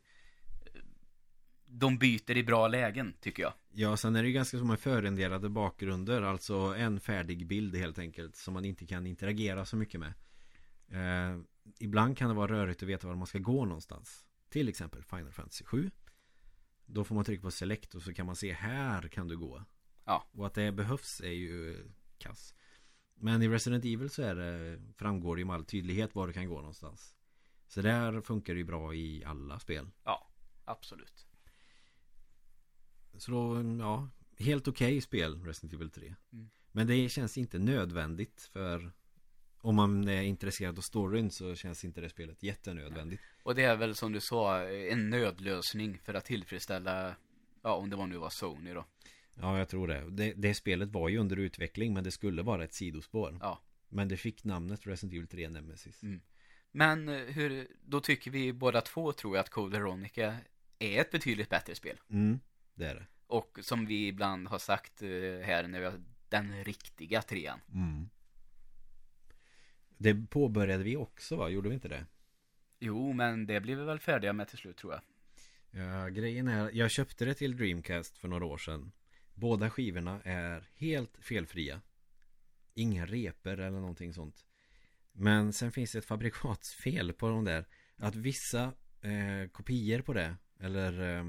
de byter i bra lägen, tycker jag. Ja, sen är det ju ganska som en förrenderade bakgrunder Alltså en färdig bild helt enkelt Som man inte kan interagera så mycket med eh, Ibland kan det vara rörigt att veta var man ska gå någonstans Till exempel Final Fantasy 7 Då får man trycka på select och så kan man se här kan du gå Ja. Och att det behövs är ju kass Men i Resident Evil så är det Framgår det ju med all tydlighet var du kan gå någonstans Så där funkar det ju bra i alla spel Absolut. Så då, ja Helt okej spel Resident Evil 3 Mm. Men det känns inte nödvändigt för Om man är intresserad av storyn så känns inte det spelet jättenödvändigt Och det är väl som du sa, en nödlösning för att tillfredsställa, ja om det var nu var Sony då. Ja jag tror det. det Det spelet var ju under utveckling men det skulle vara ett sidospår Ja. Men det fick namnet Resident Evil 3 Nemesis Mm. Men eh, hur, då tycker vi båda två tror jag att Code Veronica är ett betydligt bättre spel. Mm, det är det Och som vi ibland har sagt eh, här när vi har den riktiga trean. mm. Det påbörjade vi också va? Gjorde vi inte det? Jo, men det blir vi väl färdiga med till slut tror jag. Ja, grejen är, jag köpte det till Dreamcast för några år sedan Båda skivorna är helt felfria Inga reper eller någonting sånt Men sen finns det ett fabrikatsfel på de där Att vissa eh, kopior på det Eller eh,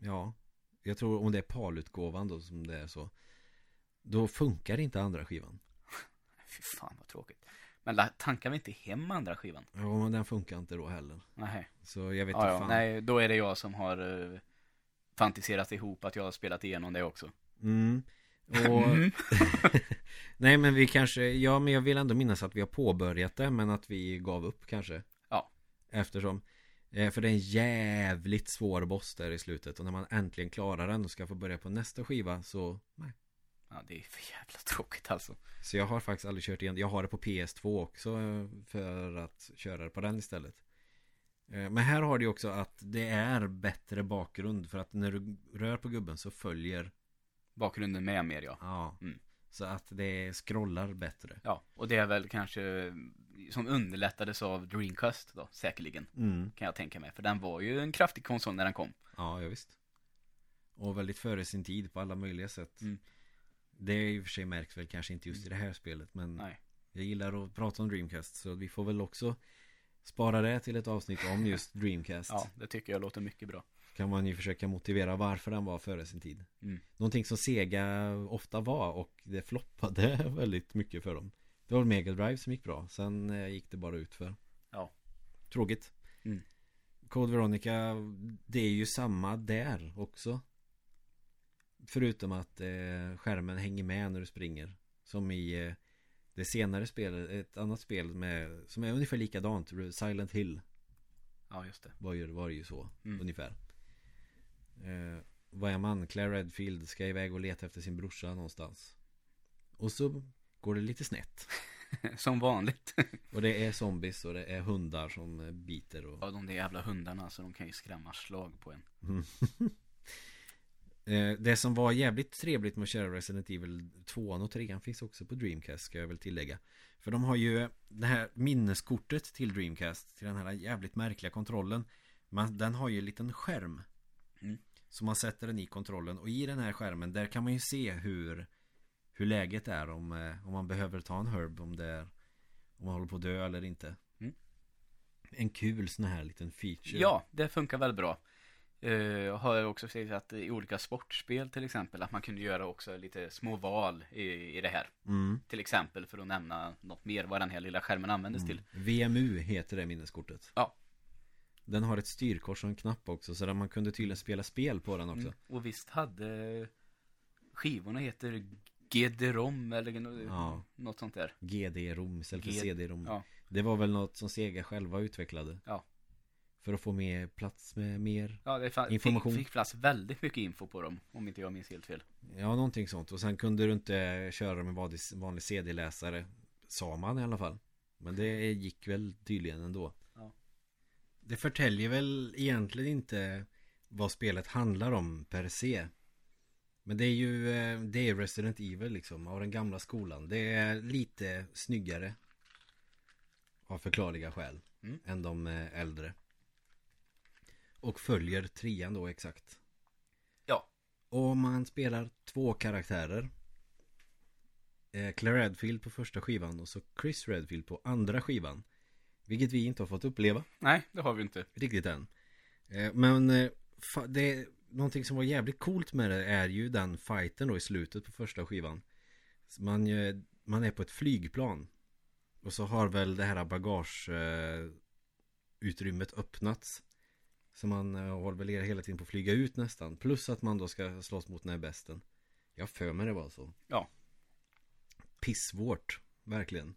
Ja Jag tror om det är palutgåvan då som det är så Då funkar inte andra skivan Fy fan vad tråkigt. Men tankar vi inte hem andra skivan? Ja men den funkar inte då heller Nej. Så jag vet inte ja. fan Nej, då är det jag som har uh, fantiserat ihop att jag har spelat igenom det också. Mm och Mm. Nej men vi kanske, ja men jag vill ändå minnas att vi har påbörjat det men att vi gav upp kanske Ja. Eftersom eh, För det är en jävligt svår boss där i slutet och när man äntligen klarar den och ska få börja på nästa skiva så Nej Ja, det är för jävla tråkigt alltså. Så jag har faktiskt aldrig kört igen, jag har det på PS2 också eh, för att köra det på den istället Eh, Men här har du också att det är bättre bakgrund för att när du rör på gubben så följer Bakgrunden med mer ja. Ja Mm. Så att det scrollar bättre Ja, och det är väl kanske som underlättades av Dreamcast då, säkerligen. Mm Kan jag tänka mig. För den var ju en kraftig konsol när den kom. Ja, ja visst Och väldigt före sin tid på alla möjliga sätt Mm. Det är i och för sig märks väl kanske inte just i det här spelet men Nej. Jag gillar att prata om Dreamcast så vi får väl också Spara det till ett avsnitt om just Dreamcast Ja, det tycker jag låter mycket bra. Kan man ju försöka motivera varför den var före sin tid Mm. Någonting som Sega ofta var och det floppade väldigt mycket för dem Det var Mega Drive som gick bra Sen eh, gick det bara ut för Ja. Tråkigt Mm. Code Veronica Det är ju samma där också Förutom att eh, skärmen hänger med när du springer Som i eh, det senare spelet Ett annat spel med Som är ungefär likadant Silent Hill Ja, just det. var ju, var ju så Mm. ungefär eh, Vad är man? Claire Redfield ska iväg och leta efter sin brorsa någonstans Och så går det lite snett Som vanligt. Och det är zombies och det är hundar som eh, biter och Ja, de där jävla hundarna, så de kan ju skrämma slag på en. Eh, Det som var jävligt trevligt med att köra Resident Evil 2 och 3 finns också på Dreamcast ska jag väl tillägga För de har ju det här minneskortet till Dreamcast Till den här jävligt märkliga kontrollen man, Den har ju en liten skärm Mm. Så man sätter den i kontrollen och i den här skärmen där kan man ju se hur Hur läget är om, eh, om man behöver ta en herb om det är Om man håller på att dö eller inte Mm. En kul sån här liten feature Ja, det funkar väl bra. Jag har också sett att i olika sportspel till exempel, att man kunde göra också lite små val i, i det här. mm. Till exempel för att nämna något mer vad den här lilla skärmen användes till. VMU heter det minneskortet Ja. Den har ett styrkors och en knapp också Så där man kunde tydligen spela spel på den också Mm. Och visst hade skivorna heter GD-ROM eller nå- Ja. något sånt där. GD-rom istället för CD-rom Ja, Det var väl något som Sega själva utvecklade Ja. För att få mer plats med mer ja det fa- Information. Fick, fick plats väldigt mycket info på dem, om inte jag minns helt fel. Ja, någonting sånt Och sen kunde du inte köra med vanlig, vanlig CD-läsare Sa man i alla fall Men det gick väl tydligen ändå Ja. Det förtäljer väl egentligen inte Vad spelet handlar om per se Men det är ju eh, Det är Resident Evil liksom Av den gamla skolan Det är lite snyggare Av förklarliga skäl Mm. Än de eh, äldre Och följer trean då exakt. Ja. Och man spelar två karaktärer. Eh, Claire Redfield på första skivan och så Chris Redfield på andra skivan. Vilket vi inte har fått uppleva. Nej, det har vi inte. riktigt än. Eh, Men eh, det Någonting som var jävligt coolt med det är ju den fighten då i slutet på första skivan. Man, eh, man är på ett flygplan. Och så har väl det här bagage eh, Utrymmet öppnats Så man eh, håller väl hela tiden på att flyga ut nästan. Plus att man då ska slåss mot den här besten. Jag för mig det var så. Ja. Pissvårt Verkligen.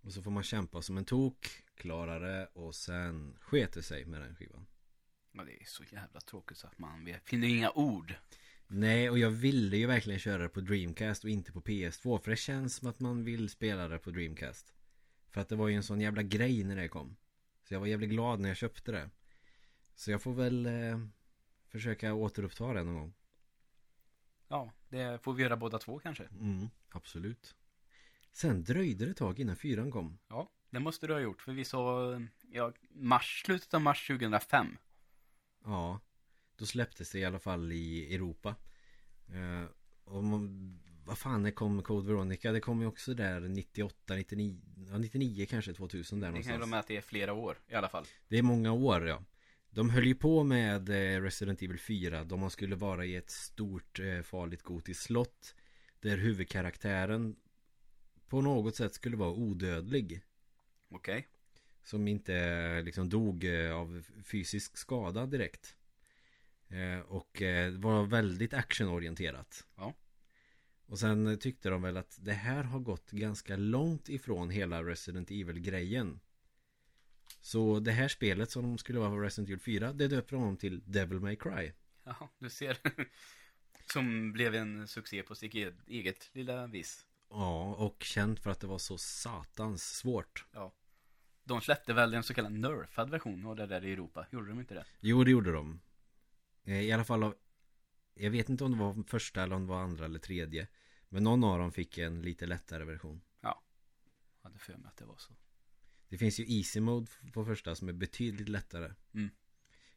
Och så får man kämpa som en tok Klara det och sen sketer sig med den skivan. Ja, det är så jävla tråkigt så att man finner inga ord. Nej, och jag ville ju verkligen köra det på Dreamcast och inte på PS2 För det känns som att man vill spela det på Dreamcast. För att det var ju en sån jävla grej när det kom. Så jag var jävligt glad när jag köpte det Så jag får väl eh, försöka återuppta det någon gång Ja, det får vi göra båda två kanske. mm, Absolut Sen dröjde det ett tag innan fyran kom Ja, det måste du ha gjort. För vi sa, ja, mars, slutet av mars 2005. Ja Då släpptes det i alla fall i Europa eh, Och man, vad fan det kom Code Veronica Det kom ju också där 98, 99 Ja 99 kanske 2000 där Det kan ju någonstans vara med att det är flera år i alla fall. Det är många år ja De höll ju på med eh, Resident Evil 4 Då man skulle vara i ett stort eh, farligt gotiskt slott Där huvudkaraktären På något sätt skulle vara odödlig Okej. Som inte eh, liksom dog av fysisk skada direkt Och var väldigt actionorienterat Ja. Och sen tyckte de väl att det här har gått ganska långt ifrån hela Resident Evil-grejen Så det här spelet som skulle vara Resident Evil 4 Det döpte de om till Devil May Cry Jaha, du ser. Som blev en succé på sitt eget, eget lilla vis. Ja, och känt för att det var så satans svårt De släppte väl en så kallad nerfad version av det där i Europa. Gjorde de inte det? Jo, det gjorde de Eh, I alla fall av Jag vet inte om det var första eller om det var andra eller tredje Men någon av dem fick en lite lättare version Jag hade för mig att det var så. Det finns ju Easy Mode på första som är betydligt lättare Mm.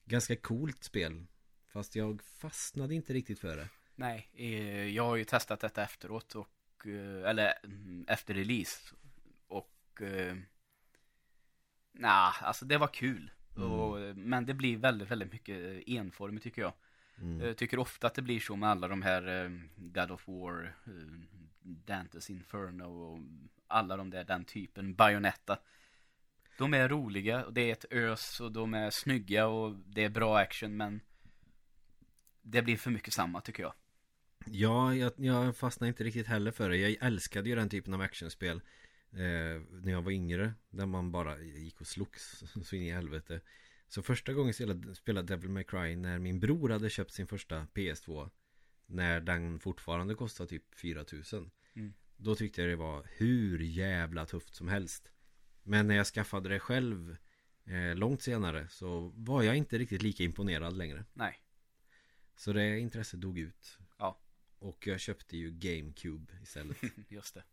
Ganska coolt spel Fast jag fastnade inte riktigt för det. Nej, eh, jag har ju testat detta efteråt och, eh, eller mm, efter release. Och, eh, nah, alltså det var kul. Mm. Och, men det blir väldigt, väldigt mycket enformigt tycker jag. Mm. Jag tycker ofta att det blir så med alla de här God of War, Dantes Inferno och alla de där, den typen, Bayonetta. De är roliga och det är ett ös och de är snygga och det är bra action men det blir för mycket samma tycker jag. Ja, jag, jag fastnade inte riktigt heller för det. Jag älskade ju den typen av actionspel eh, när jag var yngre. Där man bara gick och slogs så in i helvete. Så första gången jag spelade, spelade Devil May Cry när min bror hade köpt sin första PS2. När den fortfarande kostade typ 4000. Mm. Då tyckte jag det var hur jävla tufft som helst. Men när jag skaffade det själv eh, långt senare så var jag inte riktigt lika imponerad längre. Nej. Så det intresset dog ut. Ja. Och jag köpte ju GameCube istället. Just det.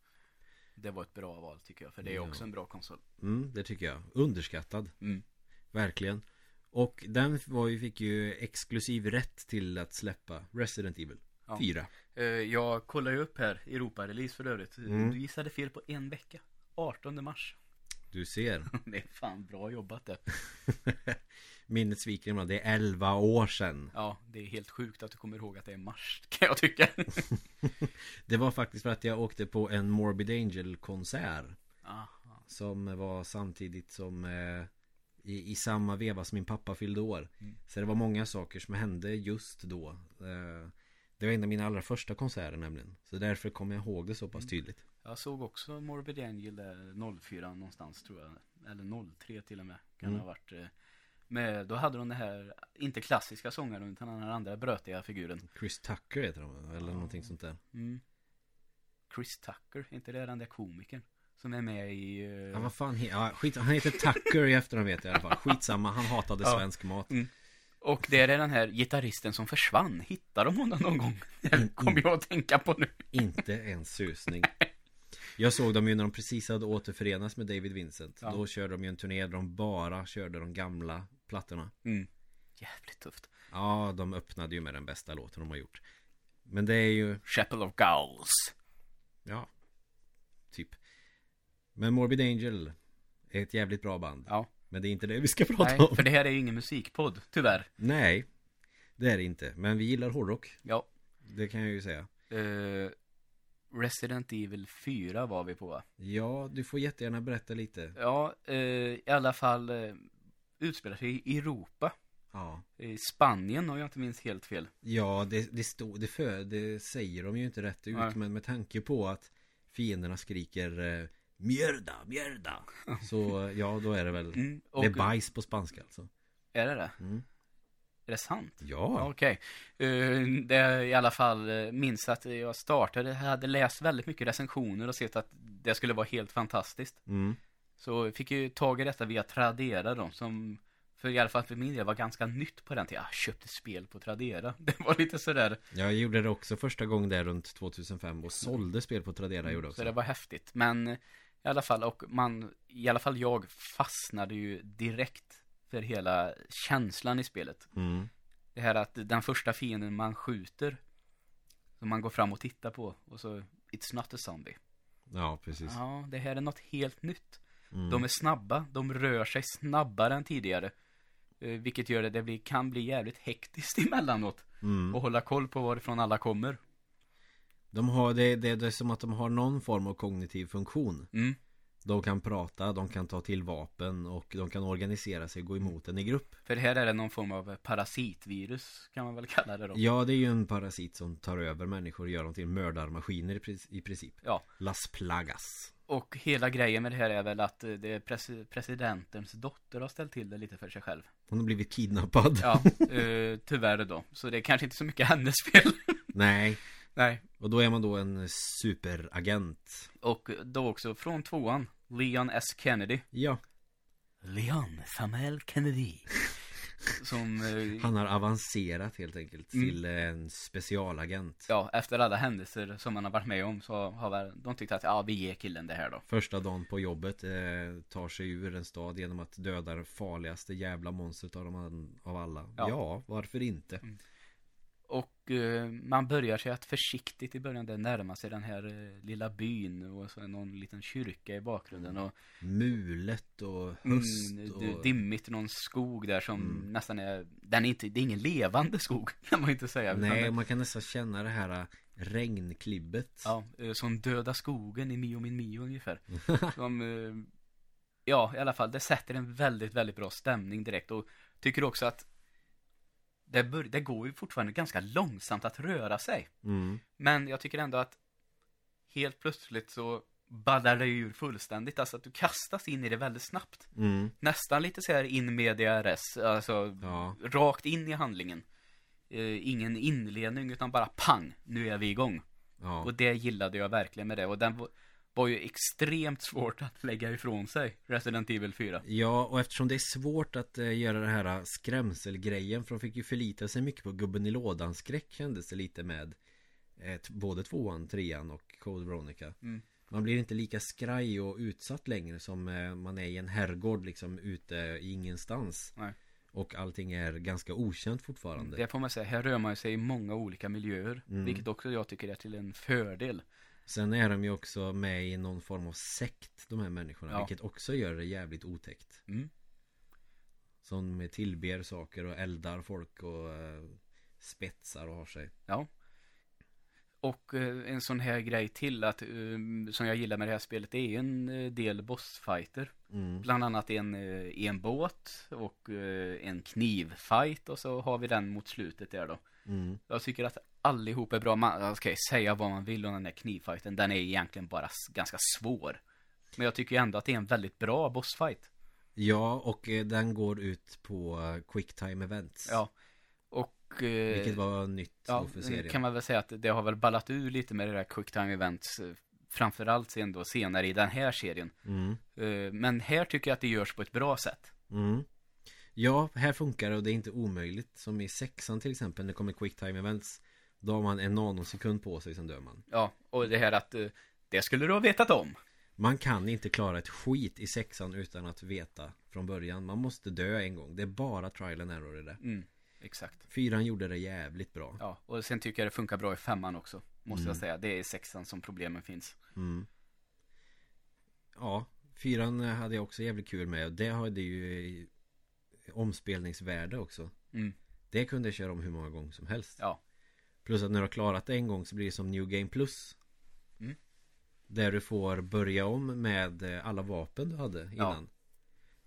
Det var ett bra val tycker jag, för det är Ja. också en bra konsol. Mm, det tycker jag. Underskattad. Mm. Verkligen. Och den var ju, fick ju exklusiv rätt till att släppa Resident Evil Ja. 4. Eh, Jag kollar ju upp här, Europa-release för övrigt. Mm. Du gissade fel på en vecka. 18 mars. Du ser. Det är fan bra jobbat det. Minnet sviker mig. Det är 11 år sedan. Ja, det är helt sjukt att du kommer ihåg att det är mars, kan jag tycka. Det var faktiskt för att jag åkte på en Morbid Angel konsert. Aha. Som var samtidigt som eh, i, i samma veva som min pappa fyllde år. Mm. Så det var många saker som hände just då. Eh, det var en av mina allra första konserter nämligen. Så därför kommer jag ihåg det så pass Mm. tydligt. Jag såg också Morbid Angel där 04 någonstans tror jag. Eller 03 till och med. Kan Mm. ha varit. eh, Med, då hade de det här, inte klassiska sångaren utan den här andra brötiga figuren. Chris Tucker heter han eller Ja. någonting sånt där. Mm. Chris Tucker, inte det den där komikern? Som är med i... eh, Ja, vad fan he- ja, skit, Han heter Tucker i efterhand vet jag i alla fall. Skitsamma, han hatade Ja. svensk mat. Och det är den här gitarristen som försvann. Hittar de honom någon gång? Det kommer jag att tänka på nu. Inte en susning. Jag såg dem ju när de precis hade återförenats med David Vincent. Ja. Då körde de ju en turné där de bara körde de gamla plattorna. Mm. Jävligt tufft. Ja, de öppnade ju med den bästa låten de har gjort. Men det är ju, Chapel of Gowls. ja, typ. Men Morbid Angel är ett jävligt bra band. Ja. Men det är inte det vi ska prata Nej, om. för det här är ju ingen musikpodd, tyvärr. Nej, det är det inte. Men vi gillar hårdrock. Ja. Det kan jag ju säga. Eh, Resident Evil 4 var vi på va? Ja, du får jättegärna berätta lite. Ja, eh, i alla fall eh, utspelar sig i Europa. Ja, I Spanien om jag inte minns helt fel. ja det, det, stod, det, för, det säger de ju inte rätt ut. Nej. Men med tanke på att fienderna skriker eh, Mierda, mierda. Så ja, då är det väl Mm, och, Det är bajs på spanska alltså. Är det det? Mm. Är det sant? Ja. Okej. Eh, det är i alla fall uh, minns att jag startade, hade läst väldigt mycket recensioner och sett att det skulle vara helt fantastiskt. Mm. Så fick ju tag i detta via Tradera då, som för i alla fall för min del var ganska nytt på den tiden. Jag köpte spel på Tradera. Det var lite sådär. Jag gjorde det också första gången där runt 2005 och sålde spel på Tradera gjorde jag Så också. det var häftigt. Men eh, i alla fall, och man, i alla fall jag fastnade ju direkt för hela känslan i spelet. Mm. Det här att den första fienden man skjuter, som man går fram och tittar på, och så, it's not a zombie. Ja, precis. Ja, det här är något helt nytt. Mm. De är snabba, de rör sig snabbare än tidigare. Eh, Vilket gör det, det blir, kan bli jävligt hektiskt emellanåt. Mm. Och hålla koll på varifrån alla kommer. De har, det, det, det är som att de har någon form av kognitiv funktion. Mm. De kan prata, de kan ta till vapen och de kan organisera sig och gå emot en i grupp. För här är det någon form av parasitvirus, kan man väl kalla det då. Ja, det är ju en parasit som tar över människor och gör dem till mördarmaskiner i princip. Ja. Las Plagas. Och hela grejen med det här är väl att det är pres- presidentens dotter har ställt till det lite för sig själv. Hon har blivit kidnappad. Ja, eh, tyvärr då. Så det är kanske inte så mycket hennes fel. Nej. Nej. Och då är man då en superagent. Och då också från tvåan, Leon S. Kennedy. Ja, Leon Samuel Kennedy. Som, eh, han har avancerat helt enkelt Mm. till en specialagent. ja, efter alla händelser som han har varit med om så har väl de tyckt att ja, vi ger killen det här då. Första dagen på jobbet eh, tar sig ur en stad genom att döda det farligaste jävla monstret av, dem, av alla. Ja. Ja. varför inte? Och eh, man börjar sig att försiktigt i början där närma sig den här eh, lilla byn och så är någon liten kyrka i bakgrunden och Mulet och höst mm, och... dimmigt någon skog där som Mm. nästan är, den är inte, det är ingen levande skog kan man inte säga. utan Nej, det- man kan nästan känna det här äh, regnklibbet. Ja, eh, som döda skogen i Mio min Mio ungefär. Som, eh, ja, i alla fall, det sätter en väldigt, väldigt bra stämning direkt och tycker också att det, bör, det går ju fortfarande ganska långsamt att röra sig. Mm. Men jag tycker ändå att helt plötsligt så ballar det ur fullständigt. Alltså att du kastas in i det väldigt snabbt. Mm. Nästan lite så här in media res, alltså Ja. rakt in i handlingen. Eh, ingen inledning utan bara pang, nu är vi igång. Ja. Och det gillade jag verkligen med det. Och den var, ju extremt svårt att lägga ifrån sig, Resident Evil 4. Ja, och eftersom det är svårt att eh, göra den här eh, skrämselgrejen För de fick ju förlita sig mycket på gubben i lådan skräck kändes det lite med eh, Både tvåan, trean och Code Veronica Mm. Man blir inte lika skraj och utsatt längre som eh, man är i en herrgård liksom ute i ingenstans Nej. Och allting är ganska okänt fortfarande Det får man säga, här rör man sig i många olika miljöer. Mm. Vilket också jag tycker är till en fördel. Sen är de ju också med i någon form av sekt De här människorna Ja. Vilket också gör det jävligt otäckt Mm. Som tillber saker och eldar folk och eh, spetsar och har sig Ja. Och eh, en sån här grej till att, eh, som jag gillar med det här spelet, det är en del bossfighter. mm. Bland annat en, en båt och en knivfight och så har vi den mot slutet där då. Mm. Jag tycker att allihop är bra. Man ska säga vad man vill om den där knivfighten. Den är egentligen bara ganska svår. Men jag tycker ju ändå att det är en väldigt bra bossfight. Ja, och eh, den går ut på eh, quick time events Ja. Och... Eh, Vilket var nytt ja, för serien kan man väl säga att det har väl ballat ur lite med det där quick time events. Framförallt sen då senare i den här serien. mm. Men här tycker jag att det görs på ett bra sätt. Mm. Ja, här funkar det och det är inte omöjligt Som i sexan till exempel, när det kommer quick time events Då har man en nanosekund på sig, sen dör man Ja, och det här att eh, det skulle du ha vetat om. Man kan inte klara ett skit i sexan utan att veta från början Man måste dö en gång, det är bara trial and error i det Mm, exakt. Fyran gjorde det jävligt bra Ja, och sen tycker jag det funkar bra i femman också. Måste Mm. jag säga. Det är i sexan som problemen finns. Mm. Ja, fyran hade jag också jävligt kul med och det hade ju omspelningsvärde också. Mm. Det kunde jag köra om hur många gånger som helst. Ja. Plus att när du har klarat det en gång så blir det som New Game Plus. Mm. Där du får börja om med eh, alla vapen du hade Ja. innan.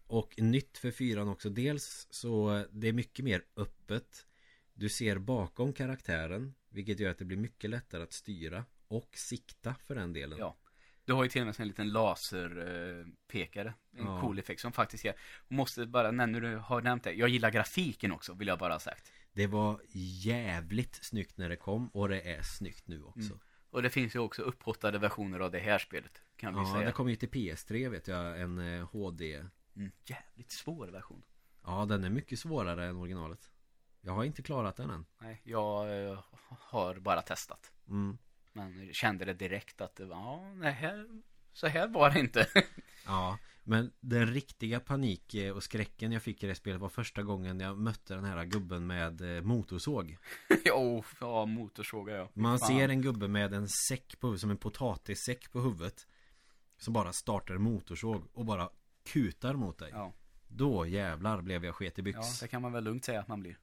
Och nytt för fyran också. Dels så det är mycket mer öppet. Du ser bakom karaktären. Vilket gör att det blir mycket lättare att styra. Och sikta för den delen. Ja. Du har ju till och med en liten laserpekare. En Ja. cool effekt som faktiskt är, måste bara, när du har nämnt det, jag gillar grafiken också, vill jag bara ha sagt. Det var jävligt snyggt när det kom och det är snyggt nu också. Mm. Och det finns ju också upphottade versioner av det här spelet, kan vi Ja, säga. det kom ju till PS3 vet jag, en eh, HD. Mm, jävligt svår version. Ja, den är mycket svårare än originalet. Jag har inte klarat den än. Nej, jag eh, har bara testat. Mm. Men kände det direkt att det var, ja, det här, så här var det inte. Ja, men den riktiga panik eh, och skräcken jag fick i det spelet var första gången jag mötte den här gubben med eh, motorsåg. jo, ja, motorsågar ja. Man Fan. ser en gubbe med en säck på huvudet, som en potatissäck på huvudet. Som bara startar motorsåg och bara kutar mot dig. Ja, Då jävlar blev jag sket i byx. ja, det kan man väl lugnt säga att man blir.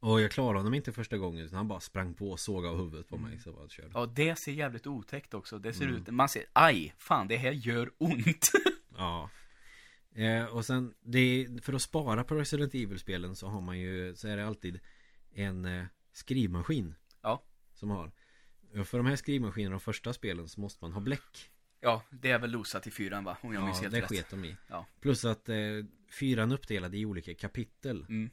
Och jag klarade honom inte första gången utan han bara sprang på och sågade av huvudet på mig så jag bara körde. Ja, det ser jävligt otäckt också. Det ser Mm. ut, man ser, aj, fan det här gör ont. Ja. Eh, och sen det, för att spara på Resident Evil-spelen så har man ju så är det alltid en eh, skrivmaskin. Ja. Som har. Och för de här skrivmaskinerna de första spelen så måste man ha bläck. ja, det är väl losat i fyran va? Om jag minns Ja, helt det rätt. sket de i. Ja. Plus att eh, fyran uppdelade i olika kapitel. Mm.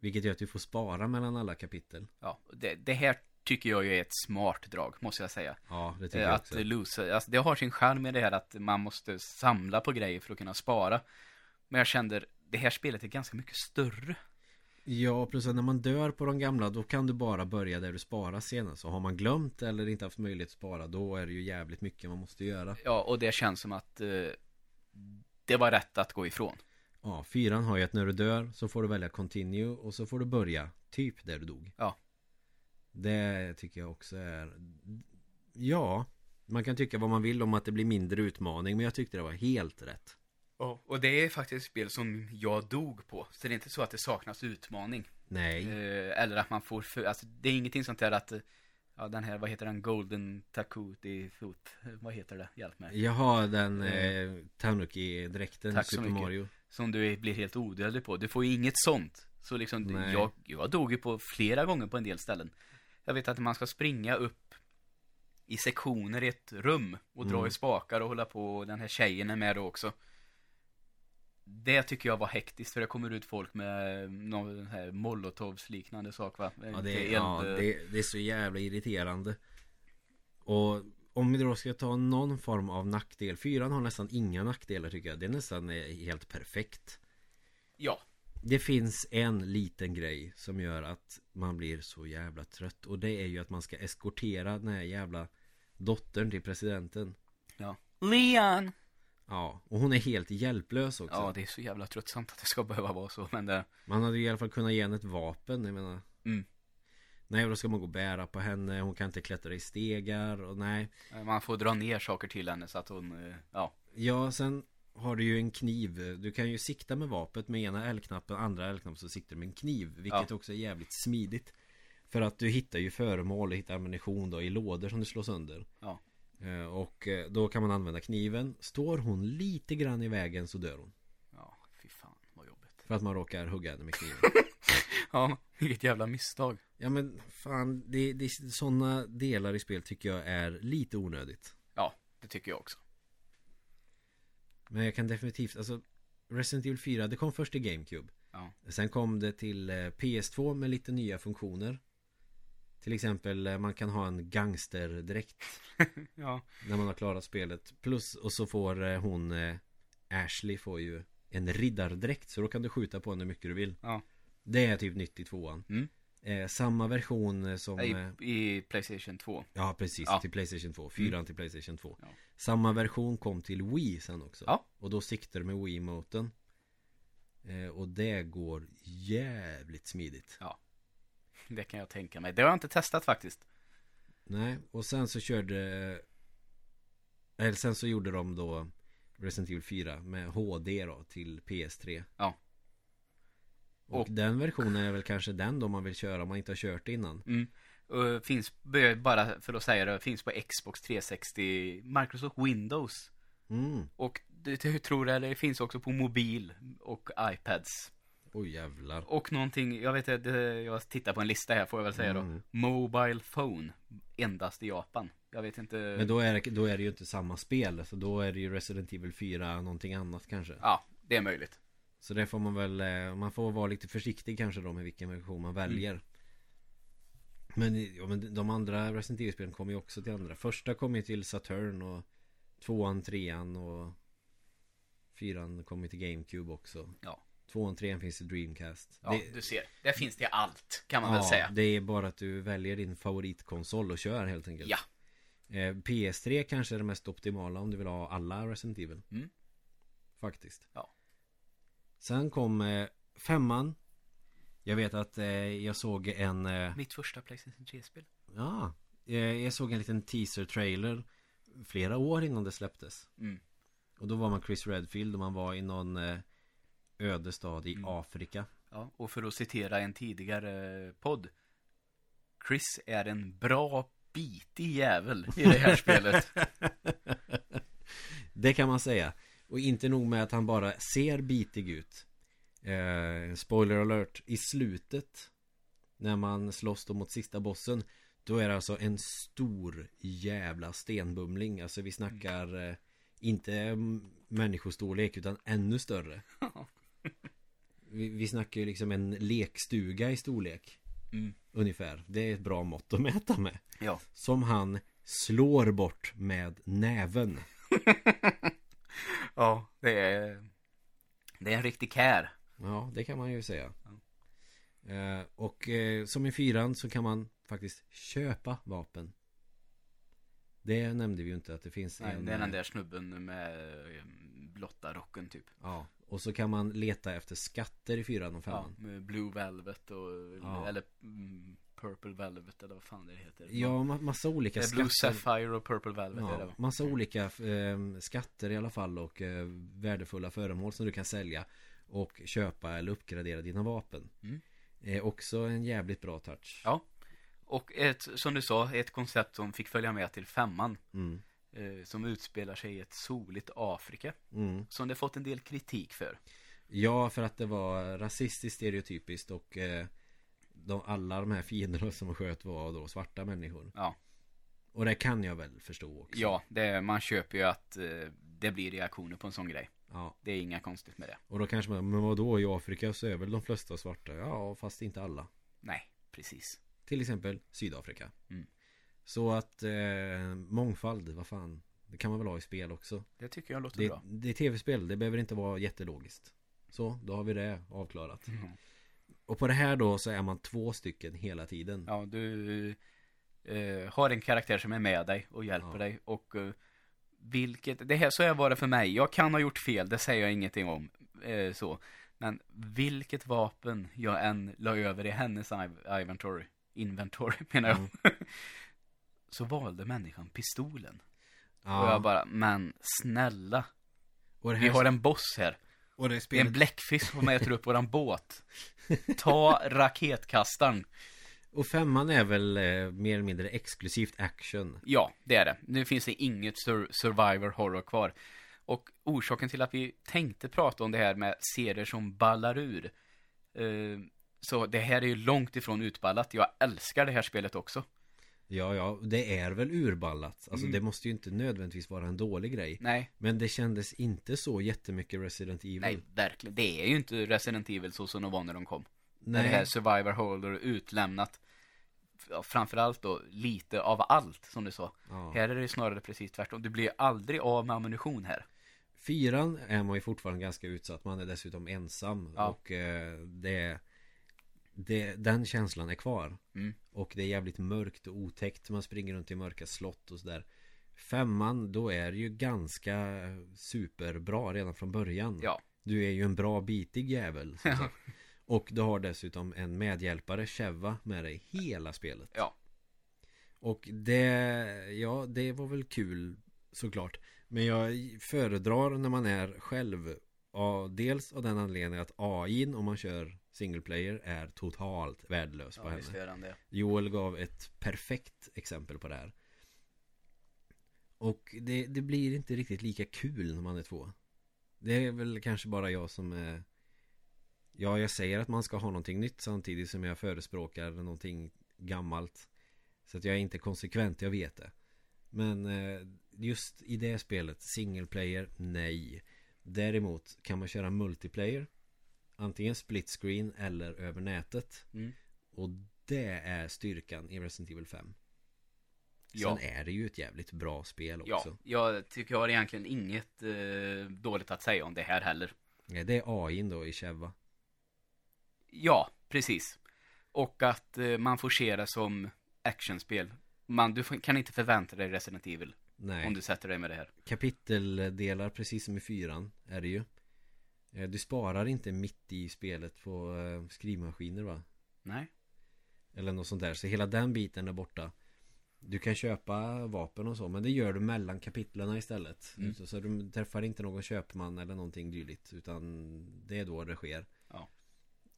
Vilket gör att du får spara mellan alla kapitel. Ja, det, det här tycker jag ju är ett smart drag, måste jag säga. Ja, det tycker Eh, jag Att också. losa, alltså det har sin charm med det här att man måste samla på grejer för att kunna spara. Men jag kände, det här spelet är ganska mycket större. Ja, plus när man dör på de gamla då kan du bara börja där du sparar senast. Så har man glömt eller inte haft möjlighet att spara då är det ju jävligt mycket man måste göra. Ja, och det känns som att eh, det var rätt att gå ifrån. Ja, fyran har ju att när du dör så får du välja continue och så får du börja typ där du dog. Ja. Det tycker jag också är Ja Man kan tycka vad man vill om att det blir mindre utmaning Men jag tyckte det var helt rätt Ja, och det är faktiskt ett spel som jag dog på. Så det är inte så att det saknas utmaning. Nej Eh, eller att man får för, alltså det är ingenting sånt där att eh, Ja den här, vad heter den? Golden Takuti Foot Vad heter det? Hjälp mig Jag har den Mm. eh, Tanuki-dräkten Tack så Super mycket. Mario Som du blir helt odödlig på. Du får ju inget sånt. Så liksom, Nej. jag, jag dog ju på flera gånger på en del ställen. Jag vet att man ska springa upp i sektioner i ett rum och dra Mm. i spakar och hålla på. Och den här tjejen är med då också. Det tycker jag var hektiskt för det kommer ut folk med någon här molotovs liknande sak va? Ja, det, är, ja det, det är så jävla irriterande Och om vi då ska ta någon form av nackdel Fyran har nästan inga nackdelar tycker jag Det är nästan eh, helt perfekt Ja, Det finns en liten grej som gör att man blir så jävla trött Och det är ju att man ska eskortera den här jävla dottern till presidenten ja. Leon! Ja, och hon är helt hjälplös också Ja, det är så jävla tröttsamt att det ska behöva vara så, men det... Man hade ju i alla fall kunnat ge henne ett vapen, jag menar Mm. Nej, då ska man gå och bära på henne Hon kan inte klättra i stegar och nej Man får dra ner saker till henne så att hon, eh, ja. Ja, sen har du ju en kniv Du kan ju sikta med vapnet med ena L-knappen Andra L-knappen så siktar du med en kniv Vilket också är jävligt smidigt För att du hittar ju föremål och hittar ammunition då i lådor som du slår sönder Ja. Eh, Och eh, då kan man använda kniven Står hon lite grann i vägen så dör hon Ja, fy fan vad jobbigt. För att man råkar hugga henne med kniven Ja, vilket jävla misstag. Ja men fan det, det, Sådana delar i spel tycker jag är lite onödigt Ja, det tycker jag också. Men jag kan definitivt, alltså Resident Evil 4, det kom först till GameCube Ja. Sen kom det till eh, PS2 med lite nya funktioner Till exempel eh, man kan ha en gangsterdräkt Ja. När man har klarat spelet Plus och så får eh, hon Ashley får ju en riddardräkt Så då kan du skjuta på henne hur mycket du vill Ja. Det är typ nytt i tvåan Mm. Eh, Samma version eh, som I, eh, I Playstation 2. Ja precis, Ja. till Playstation 2 Fyran Mm. till Playstation 2 Ja. Samma version kom till Wii sen också Ja. Och då siktar du med Wii-moten eh, Och det går jävligt smidigt Det kan jag tänka mig. Det har jag inte testat faktiskt. Nej, och sen så körde Eller sen så gjorde de då Resident Evil 4 med HD då till PS3 Ja. Och, Och- den versionen är väl kanske den då man vill köra om man inte har kört innan Mm. Och finns, bara för att säga det, finns på Xbox 360, Microsoft Windows. Mm, Och det, tror jag, det finns också på mobil och iPads. oj jävlar Och någonting, jag vet inte, jag tittar på en lista här får jag väl säga Mm. då. Mobile phone, endast i Japan. Jag vet inte. Men då är, det, då är det ju inte samma spel Så då är det ju Resident Evil 4 någonting annat kanske Ja, det är möjligt. Så det får man väl eh, Man får vara lite försiktig kanske då med vilken version man väljer Men, ja, men de andra Resident Evil-spelen kommer ju också till andra Första kom ju till Saturn och Tvåan, trean och Fyran kommer till GameCube också Ja. Tvåan, trean finns i Dreamcast Ja, det, du ser. Där finns det allt, kan man ja, väl säga. det är bara att du väljer din favoritkonsol och kör helt enkelt Ja. eh, PS3 kanske är det mest optimala om du vill ha alla Resident Evil Mm. Faktiskt Ja. Sen kom eh, femman Jag vet att eh, jag såg en eh, Mitt första Playstation 3-spel. Ja eh, Jag såg en liten teaser-trailer Flera år innan det släpptes Mm. Och då var man Chris Redfield och man var i någon eh, öde stad i Mm. Afrika Ja, och för att citera en tidigare podd. Chris är en bra bitig jävel i det här spelet. Det kan man säga Och inte nog med att han bara ser bitig ut. Eh, Spoiler alert I slutet När man slåss då mot sista bossen Då är det alltså en stor jävla stenbumling. Alltså vi snackar eh, Inte människostorlek utan ännu större. Vi, vi snackar ju liksom en lekstuga i storlek. Mm. Ungefär. Det är ett bra mått att mäta med. Ja. Som han slår bort med näven Ja, det är... Det är en riktig kär. Ja, det kan man ju säga. Eh, och eh, som i fyran så kan man faktiskt köpa vapen. Det nämnde vi ju inte att det finns Nej, en... det är den eh, där snubben med eh, blotta rocken typ. Ja, och så kan man leta efter skatter i fyran och Ja, femman. med Blue Velvet och... Ja. Eller mm, Purple Velvet eller vad fan det heter. Ja, ma- massa olika det är Blue skatter. Sapphire och Purple Velvet är det Ja, massa olika eh, skatter i alla fall och eh, värdefulla föremål som du kan sälja och köpa eller uppgradera dina vapen. Mm. Eh, också en jävligt bra touch. Ja. Och ett, som du sa, ett koncept som fick följa med till femman. Mm. Eh, som utspelar sig i ett soligt Afrika. Mm. Som det fått en del kritik för. Ja, för att det var rasistiskt stereotypiskt och eh, de, alla de här fienderna som sköt var då svarta människor. Ja. Och det kan jag väl förstå också. Ja, det, man köper ju att eh, det blir reaktioner på en sån grej. ja. Det är inga konstigt med det. Och då kanske man, men vadå i Afrika så är väl de flesta svarta? Ja, fast inte alla. Nej, precis. Till exempel Sydafrika. Mm. Så att eh, mångfald, vad fan. Det kan man väl ha i spel också. Det tycker jag låter Det, bra. det är tv-spel, det behöver inte vara jättelogiskt. Så, då har vi det avklarat. Mm. Och på det här då så är man två stycken hela tiden. Ja, du eh, har en karaktär som är med dig och hjälper Ja. dig och eh, vilket, det här så här var det för mig. Jag kan ha gjort fel, det säger jag ingenting om. Eh, så. Men vilket vapen jag än la över i hennes inventory, inventory menar jag. Mm. så valde människan pistolen. Ja. Och jag bara, men snälla. Vi har en boss här. Och det Det är en bläckfisk som äter upp våran båt. Ta raketkastaren. och femman är väl eh, mer eller mindre exklusivt action. Ja, det är det. Nu finns det inget sur survivor horror kvar. Och orsaken till att vi tänkte prata om det här med serier som ballar ur. Eh, så det här är ju långt ifrån utballat. Jag älskar det här spelet också. Ja, ja, det är väl urballat. Alltså Mm. det måste ju inte nödvändigtvis vara en dålig grej. Nej, Men det kändes inte så jättemycket Resident Evil. nej, verkligen. Det är ju inte Resident Evil så som de var när de kom. När Nej. det här survivor är utlämnat. Ja, Framförallt då lite av allt som du sa. Ja. Här är det snarare precis tvärtom. Du blir aldrig av med ammunition här. Fyran är man ju fortfarande ganska utsatt. Man är dessutom ensam. Ja. Och eh, det, det, den känslan är kvar. Mm. Och det är jävligt mörkt och otäckt. Man springer runt i mörka slott och sådär. Femman, då är det ju ganska superbra redan från början. Ja. Du är ju en bra bitig jävel. sagt. Och du har dessutom en medhjälpare, Cheva, med dig hela spelet. Ja. Och det, ja, det var väl kul såklart. Men jag föredrar när man är själv. Ja, dels av den anledningen att AI om man kör single player är totalt värdelös på Ja, henne. den det. Joel gav ett perfekt exempel på det här. Och det, det blir inte riktigt lika kul när man är två. Det är väl kanske bara jag som är Ja, jag säger att man ska ha någonting nytt samtidigt som jag förespråkar någonting gammalt. Så att jag är inte konsekvent, jag vet det. Men eh, just i det spelet, single player, nej. Däremot kan man köra multiplayer. Antingen split screen eller över nätet. Mm. Och det är styrkan i Resident Evil 5. Ja. Sen är det ju ett jävligt bra spel Ja, också. jag tycker jag har egentligen inget eh, dåligt att säga om det här heller. Ja. Det är AI då i Cheva. Ja, precis. Och att eh, man får se det som actionspel. Man, du kan inte förvänta dig Resident Evil Nej. om du sätter dig med det här. Kapiteldelar precis som i fyran är det ju. Eh, Du sparar inte mitt i spelet på eh, skrivmaskiner va? Nej. Eller något sånt där. Så hela den biten är borta. Du kan köpa vapen och så men det gör du mellan kapitlerna istället. Mm. Så, så du träffar inte någon köpman eller någonting dylikt. Utan det är då det sker. Ja.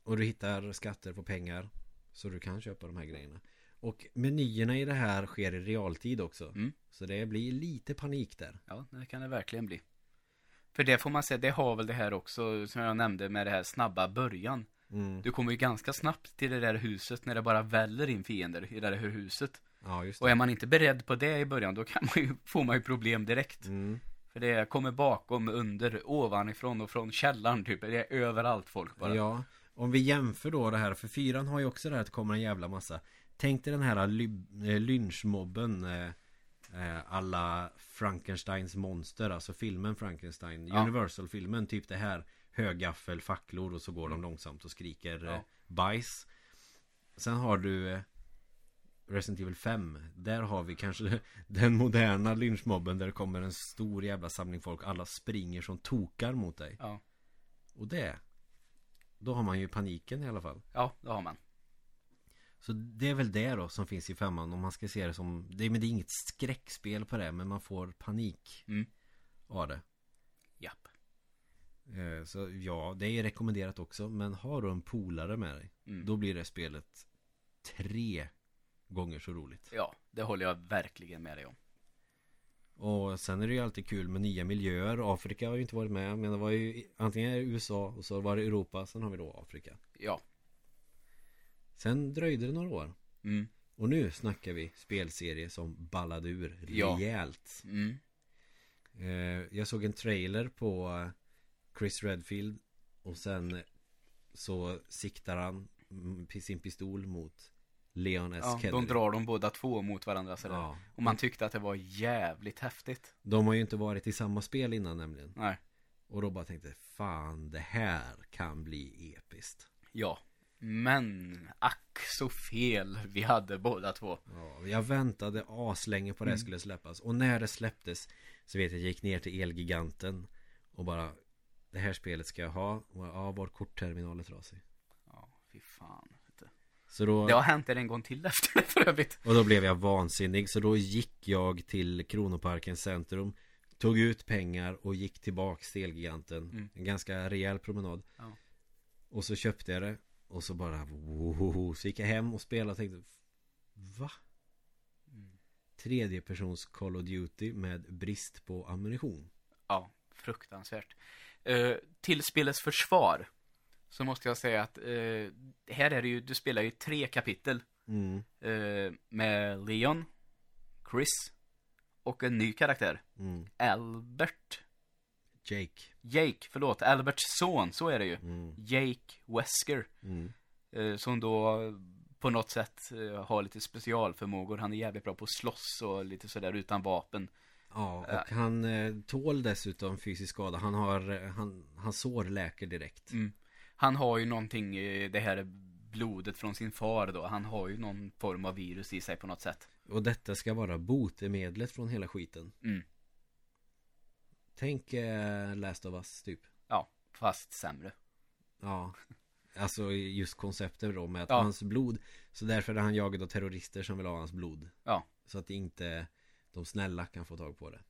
Och du hittar skatter på pengar. Så du kan köpa de här grejerna. Och menyerna i det här sker i realtid också. Mm. Så det blir lite panik där. Ja, det kan det verkligen bli. För det får man säga, det har väl det här också, som jag nämnde med det här snabba början. Mm. Du kommer ju ganska snabbt till det där huset när det bara väller in fiender i det där huset. Ja just Och det. är man inte beredd på det i början, då kan man ju, får man ju problem direkt. Mm. För det kommer bakom, under, ovanifrån och från källaren typ. Det är överallt folk bara. Ja, om vi jämför då det här, för fyran har ju också det här att det kommer en jävla massa Tänk dig den här eh, lynchmobben eh, alla Frankensteins monster, alltså filmen Frankenstein Ja. Universal-filmen, typ det här Högaffel, facklor och så går de långsamt och skriker Ja. eh, bajs. Sen har du eh, Resident Evil 5 Där har vi kanske den moderna lynchmobben där det kommer en stor jävla samling folk. Alla springer som tokar mot dig. Ja, Och det Då har man ju paniken i alla fall. Ja det har man. Så det är väl det då som finns i femman om man ska se det som det, Men det är inget skräckspel på det men man får panik Mm. av det Japp. Eh, Så ja, det är rekommenderat också Men har du en polare med dig Mm. Då blir det spelet tre gånger så roligt Ja, det håller jag verkligen med dig om. Och sen är det ju alltid kul med nya miljöer Afrika har ju inte varit med Men det var ju antingen USA och så var det Europa Sen har vi då Afrika Ja. Sen dröjde det några år Mm. Och nu snackar vi spelserie som ballade ur Ja. rejält Mm. Eh, Jag såg en trailer på Chris Redfield Och sen så siktar han sin pistol mot Leon S. Ja, Kennedy de drar de båda två mot varandra sådär. Ja. Och man tyckte att det var jävligt häftigt. De har ju inte varit i samma spel innan nämligen Nej. Och då bara tänkte Fan det här kan bli episkt Ja. Men ack så fel vi hade båda två. Ja, jag väntade aslänge på det Mm. skulle släppas Och när det släpptes Så vet jag, jag gick ner till Elgiganten Och bara Det här spelet ska jag ha Och ja, vår kortterminal är trasig Ja, fy fan. Så då Det har hänt en gång till efter det för övrigt. Och då blev jag vansinnig Så då gick jag till Kronoparkens centrum Tog ut pengar och gick tillbaks till Elgiganten Mm. En ganska rejäl promenad Ja. Och så köpte jag det Och så bara wohoho. Så gick jag hem och spelade och tänkte Va? Mm. Tredje persons Call of Duty med brist på ammunition Ja, fruktansvärt. Eh, till spelets försvar så måste jag säga att eh, här är det ju, du spelar ju tre kapitel mm. eh, med Leon, Chris och en ny karaktär, Mm. Albert. Jake Jake, förlåt, Alberts son, så är det ju. mm. Jake Wesker. Mm. Eh, som då på något sätt eh, har lite specialförmågor. Han är jävligt bra på att slåss och lite sådär utan vapen. Ja, och han eh, tål dessutom fysisk skada Han har, eh, han, han sår läker direkt Mm. Han har ju någonting, eh, det här blodet från sin far då. Han har ju någon form av virus i sig på något sätt. Och detta ska vara botemedlet från hela skiten Mm. Tänk eh, Last of Us typ Ja, fast sämre. Ja Alltså just konceptet då med att Ja. hans blod Så därför är han jagad av terrorister som vill ha hans blod Ja. Så att inte de snälla kan få tag på det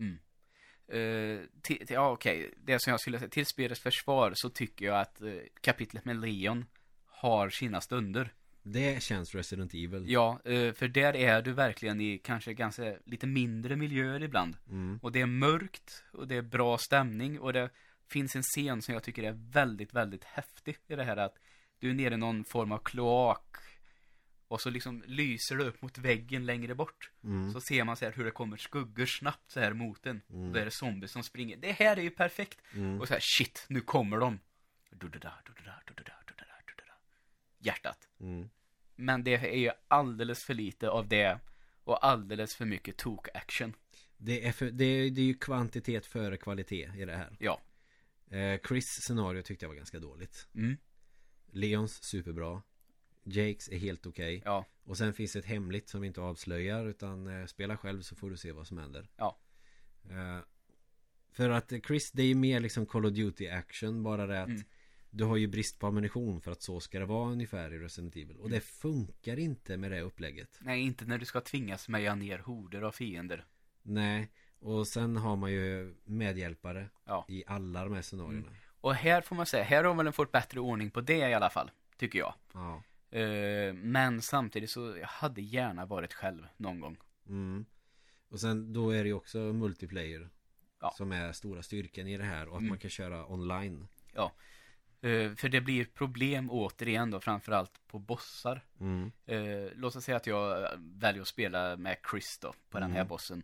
till, till, ja, okej. Det som jag skulle säga, till spelets försvar så tycker jag att eh, kapitlet med Leon har sina stunder. Det känns Resident Evil Ja, eh, för där är du verkligen i kanske ganska lite mindre miljöer ibland. mm. Och det är mörkt och det är bra stämning och det finns en scen som jag tycker är väldigt, väldigt häftig i det här att du är nere i någon form av kloak och så liksom lyser det upp mot väggen längre bort. Mm. Så ser man så här hur det kommer skuggor snabbt så här mot en. Mm. Då är det zombies som springer. Det här är ju perfekt! Mm. Och så här, shit, nu kommer de! Hjärtat. Mm. Men det är ju alldeles för lite av det och alldeles för mycket tok-action. Det, är för, det, är, det är ju kvantitet före kvalitet i det här Ja. eh, Chris scenario tyckte jag var ganska dåligt Mm. Leons superbra Jakes är helt okej Ja. Och sen finns ett hemligt som vi inte avslöjar utan eh, spela själv så får du se vad som händer Ja. eh, För att Chris det är ju mer liksom Call of Duty action Bara det att Mm. Du har ju brist på ammunition för att så ska det vara ungefär i Resident Evil Mm. Och det funkar inte med det upplägget Nej, inte när du ska tvingas meja ner horder av fiender. Nej Och sen har man ju medhjälpare Ja. I alla de här scenarierna Och här får man säga, här har man fått bättre ordning på det i alla fall. Tycker jag. Ja Eh, men samtidigt så, jag hade gärna varit själv någon gång. mm. Och sen då är det ju också multiplayer Ja. Som är stora styrkan i det här och att Mm. man kan köra online Eh, för det blir problem återigen då, framförallt på bossar. mm. Eh, låt oss säga att jag väljer att spela med Chris då, på den här Mm. bossen.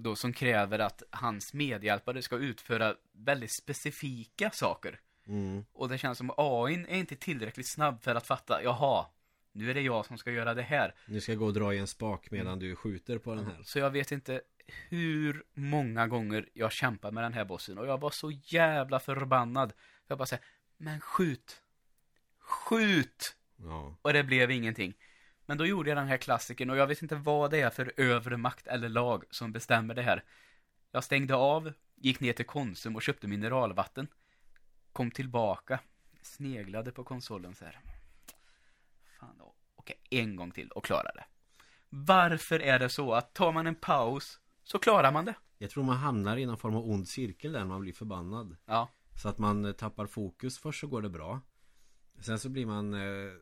Då som kräver att hans medhjälpare ska utföra väldigt specifika saker. Mm. Och det känns som AIn är inte tillräckligt snabb för att fatta, jaha, nu är det jag som ska göra det här. Nu ska jag gå och dra i en spak medan Mm. du skjuter på den här Så jag vet inte hur många gånger jag kämpar med den här bossen och jag var så jävla förbannad. Jag bara säger, men skjut! Skjut! Ja Och det blev ingenting. Men då gjorde jag den här klassiken och jag vet inte vad det är för övre makt eller lag som bestämmer det här. Jag stängde av, gick ner till Konsum och köpte mineralvatten. Kom tillbaka, sneglade på konsolen så här. Fan, okej försöka en gång till och klara det. Varför är det så att tar man en paus så klarar man det? Jag tror man hamnar i någon form av ond cirkel där när man blir förbannad. Ja, Så att man eh, tappar fokus. Först så går det bra. Sen så blir man eh,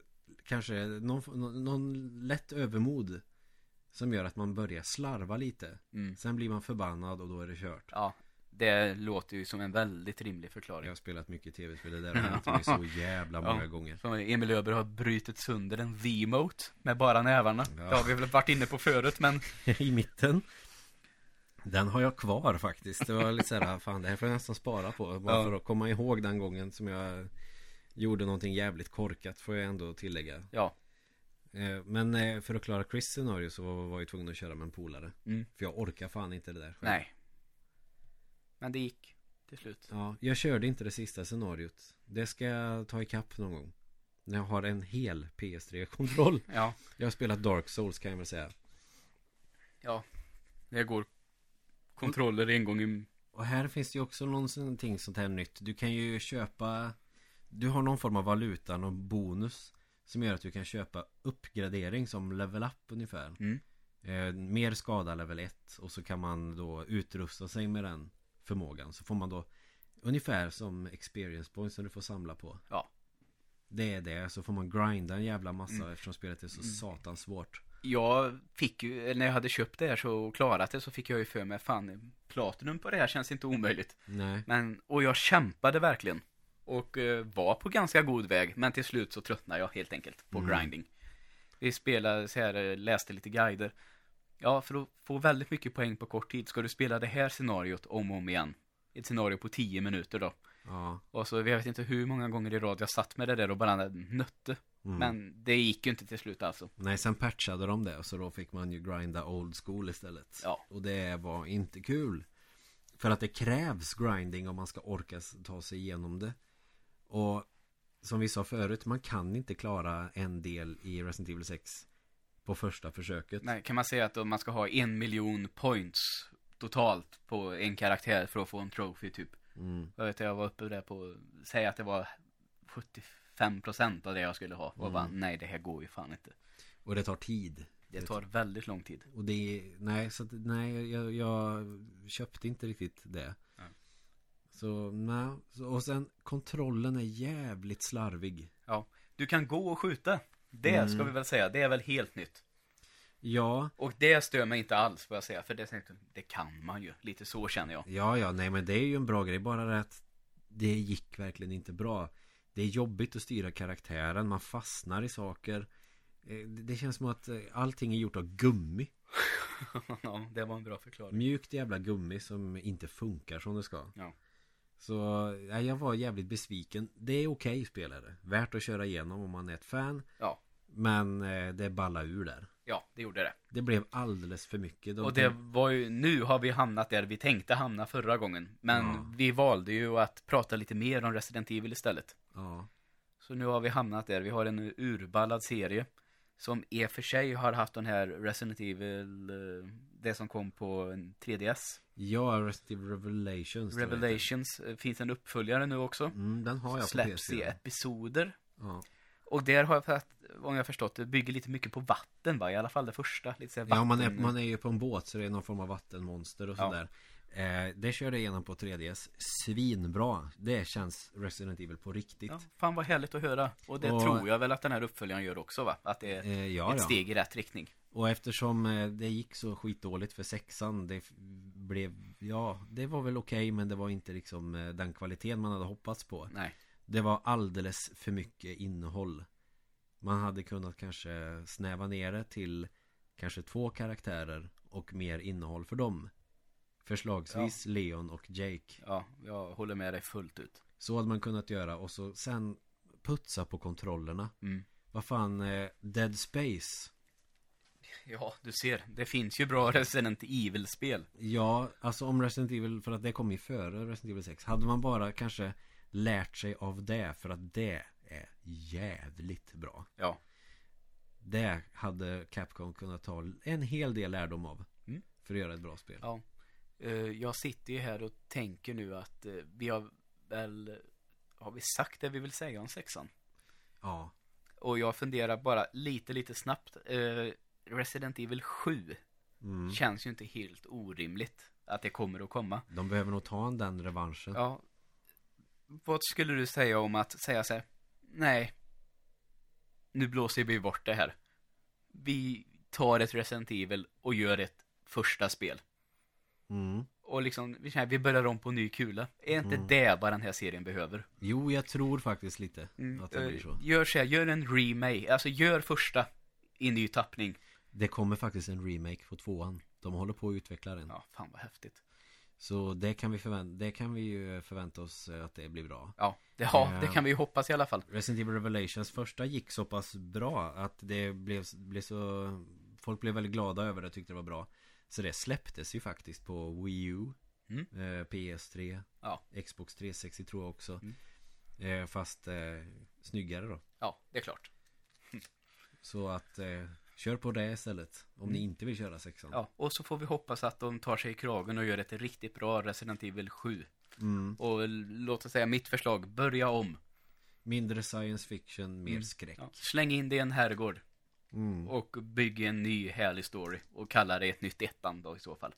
kanske någon, någon, någon lätt övermod. Som gör att man börjar slarva lite. Mm. Sen blir man förbannad och då är det kört. ja. Det låter ju som en väldigt rimlig Jag förklaring. har spelat mycket tv-spel. Det där har hänt mig så jävla många gånger. Som Emil Öberg har brutit sönder en V-mote med bara nävarna. Ja. Det har vi väl varit inne på förut, men I mitten. Den har jag kvar faktiskt. Det var lite såhär, fan det här får jag nästan spara på. Bara Ja. för att komma ihåg den gången som jag gjorde någonting jävligt korkat får jag ändå tillägga. ja. Eh, Men eh, för att klara Chris scenario så var var jag tvungen att köra med en polare. Mm. För jag orkar fan inte det där själv. Nej. Men det gick till slut. Ja, jag körde inte det sista scenariot. Det ska jag ta ikapp någon gång. När jag har en hel PS3-kontroll. Ja, Jag har spelat Dark Souls kan jag väl säga. ja. Det går kontroller en gång i... Och här finns det ju också någonting sånt här nytt. Du kan ju köpa Du har någon form av valuta, någon bonus Som gör att du kan köpa uppgradering som level up ungefär Mm. eh, Mer skada level 1 Och så kan man då utrusta sig med den förmågan Så får man då Ungefär som experience points som du får samla på Ja. Det är det, så får man grinda en jävla massa Mm. eftersom spelet är så satans svårt Jag fick ju, när jag hade köpt det här så och klarat det så fick jag ju för mig, fan, Platinum på det här känns inte omöjligt. Nej Men, och jag kämpade verkligen. Och eh, var på ganska god väg, men till slut så tröttnade jag helt enkelt på Mm. grinding. Vi spelade så här, eh, läste lite guider. Ja, för att få väldigt mycket poäng på kort tid ska du spela det här scenariot om och om igen. Ett scenario på 10 minuter då. Ja Och så, jag vet inte hur många gånger i rad jag satt med det där och bara nötte. Mm. Men det gick ju inte till slut alltså. Nej, sen patchade de det och så då fick man ju grinda old school istället. Ja. Och det var inte kul. För att det krävs grinding om man ska orka ta sig igenom det. Och som vi sa förut, man kan inte klara en del i Resident Evil 6 på första försöket. Nej, kan man säga att man ska ha en miljon points totalt på en karaktär för att få en trophy typ. Mm. Jag vet jag var uppe där på, säg att det var 75% av det jag skulle ha. Och Mm. bara, nej det här går ju fan inte. Och det tar tid. Det tar väldigt lång tid. Och det är, nej, så att, nej, jag, jag köpte inte riktigt det. Nej. Så, nej. Och sen kontrollen är jävligt slarvig. Du kan gå och skjuta. Det Mm. ska vi väl säga, det är väl helt nytt. Ja, Och det stör mig inte alls får jag säga, för det, det kan man ju. Lite så känner jag. Ja, ja, nej men det är ju en bra grej. Bara det att det gick verkligen inte bra. Det är jobbigt att styra karaktären. Man fastnar i saker. Eh, Det känns som att eh, allting är gjort av gummi. ja, det var en bra förklaring. Mjukt jävla gummi som inte funkar som det ska. Ja. Så ja, jag var jävligt besviken. Det är okej spelare. Värt att köra igenom om man är ett fan. Ja. Men eh, det balla ur där. Ja, det gjorde det. Det blev alldeles för mycket. De Och det var ju, nu har vi hamnat där vi tänkte hamna förra gången. Men Ja. vi valde ju att prata lite mer om Resident Evil istället. Ja. Så nu har vi hamnat där. Vi har en urballad serie. Som i och för sig har haft den här Resident Evil, eh, det som kom på en 3DS. Ja, Resident Evil Revelations. Revelations. eh, Finns en uppföljare nu också. Mm, den har jag på Släpps i PC. episoder. Ja. Och där har jag att, om jag förstått det, bygger lite mycket på vatten va? I alla fall det första. Lite så här Ja, man är, vatten- man är ju på en båt så det är någon form av vattenmonster och Ja. sådär. Eh, det körde jag igenom på 3DS. Svinbra. Det känns Resident Evil på riktigt. Ja, fan vad härligt att höra. Och det Och- tror jag väl att den här uppföljaren gör också va? Att det är Eh, ja, ett ja. steg i rätt riktning. Och eftersom eh, det gick så skitdåligt för sexan Det blev Ja, det var väl okej men det var inte liksom eh, den kvaliteten man hade hoppats på Nej. Det var alldeles för mycket innehåll Man hade kunnat kanske snäva ner det till Kanske två karaktärer och mer innehåll för dem Förslagsvis Leon och Jake Ja, jag håller med dig fullt ut. Så hade man kunnat göra och så sen Putsa på kontrollerna Mm. Vad fan, eh, Dead Space Ja, du ser. Det finns ju bra Resident Evil-spel. Ja, alltså om Resident Evil, för att det kom ju före Resident Evil 6 Hade man bara kanske lärt sig av det för att det är jävligt bra Ja. Det hade Capcom kunnat ta en hel del lärdom av Mm. För att göra ett bra spel Ja. Eh, Jag sitter ju här och tänker nu att eh, vi har väl... Har vi sagt det vi vill säga om sexan? Ja, Och jag funderar bara lite, lite snabbt. Eh, Resident Evil 7 Mm. känns ju inte helt orimligt att det kommer att komma. De behöver nog ta en den revanschen. Ja. Vad skulle du säga om att säga så här, nej, nu blåser vi bort det här. Vi tar ett Resident Evil och gör ett första spel. Mm. Och liksom, vi börjar om på ny kula. Är inte Mm. det vad den här serien behöver? Jo, jag tror faktiskt lite att det Eh, blir så. Gör så här, gör en remake, alltså gör första i ny tappning. Det kommer faktiskt en remake på tvåan. De håller på att utveckla den. Ja, fan vad häftigt. Så det kan, vi förvänta, det kan vi ju förvänta oss eh, att det blir bra. Ja, det, ja, Eh. det kan vi ju hoppas i alla fall. Resident Evil Revelations första gick så pass bra att det blev, blev så Folk blev väldigt glada över det och tyckte det var bra Så det släpptes ju faktiskt på Wii U Mm. eh, PS3 Ja. Xbox 360 tror jag också Mm. eh, Fast eh, snyggare då Ja, det är klart. Så att eh, Kör på det istället Om ni inte vill köra sexan Ja, och så får vi hoppas att de tar sig i kragen och gör ett riktigt bra Resident Evil 7. mm. Och låt oss säga mitt förslag, börja om. Mindre science fiction, mer Mm. skräck Ja, släng in det i en herrgård mm. och bygg en ny härlig story. Och kalla det ett nytt ettan då i så fall.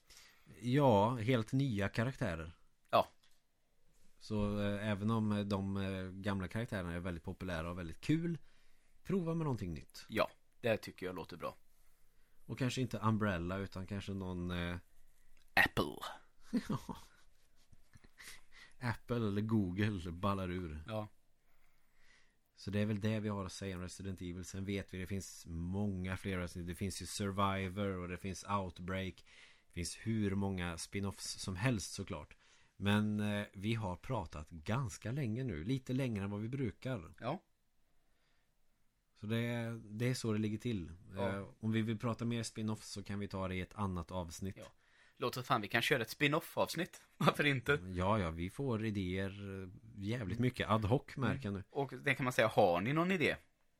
Ja, helt nya karaktärer Ja. Så eh, även om de eh, gamla karaktärerna är väldigt populära och väldigt kul Prova med någonting nytt Ja, det tycker jag låter bra. Och kanske inte Umbrella utan kanske någon eh, Apple. Apple eller Google ballar ur. Ja, Så det är väl det vi har att säga om Resident Evil. Sen vet vi det finns många fler Resident Evil Det finns ju Survivor och det finns Outbreak. Det finns hur många spin-offs som helst såklart. Men eh, vi har pratat ganska länge nu. Lite längre än vad vi brukar. Ja, Så det, det är så det ligger till Ja. eh, Om vi vill prata mer spin-offs så kan vi ta det i ett annat avsnitt Ja. låt oss fan, vi kan köra ett spin-off avsnitt. Varför inte? Ja, ja, vi får idéer eh, jävligt mycket ad hoc märker jag nu Och det kan man säga, har ni någon idé?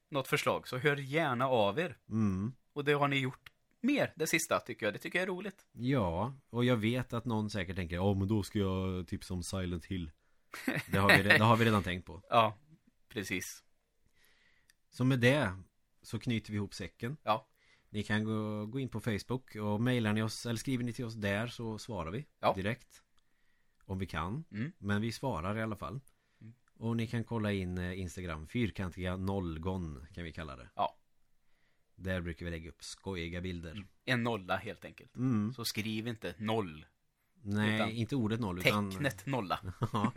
Något förslag, så hör gärna av er. mm. Och det har ni gjort mer det sista tycker jag. Det tycker jag är roligt. Ja, och jag vet att någon säkert tänker Ja, men då ska jag tipsa om Silent Hill Det har vi, det har vi redan tänkt på Ja, precis. Så med det så knyter vi ihop säcken Ja. Ni kan gå, gå in på Facebook och mejlar ni oss eller skriver ni till oss där så svarar vi Ja. direkt Om vi kan Mm. Men vi svarar i alla fall Mm. Och ni kan kolla in eh, Instagram Fyrkantiga nollgon kan vi kalla det Ja. Där brukar vi lägga upp skojiga bilder En nolla helt enkelt. mm. Så skriv inte noll. Nej, Utan inte ordet noll utan Tecknet nolla. Ja,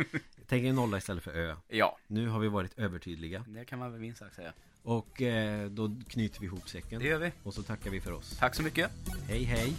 Tänk en nolla istället för ö Ja, Nu har vi varit övertydliga det kan man väl minst sagt säga. Och eh, då knyter vi ihop säcken Det gör vi. Och så tackar vi för oss Tack så mycket. Hej hej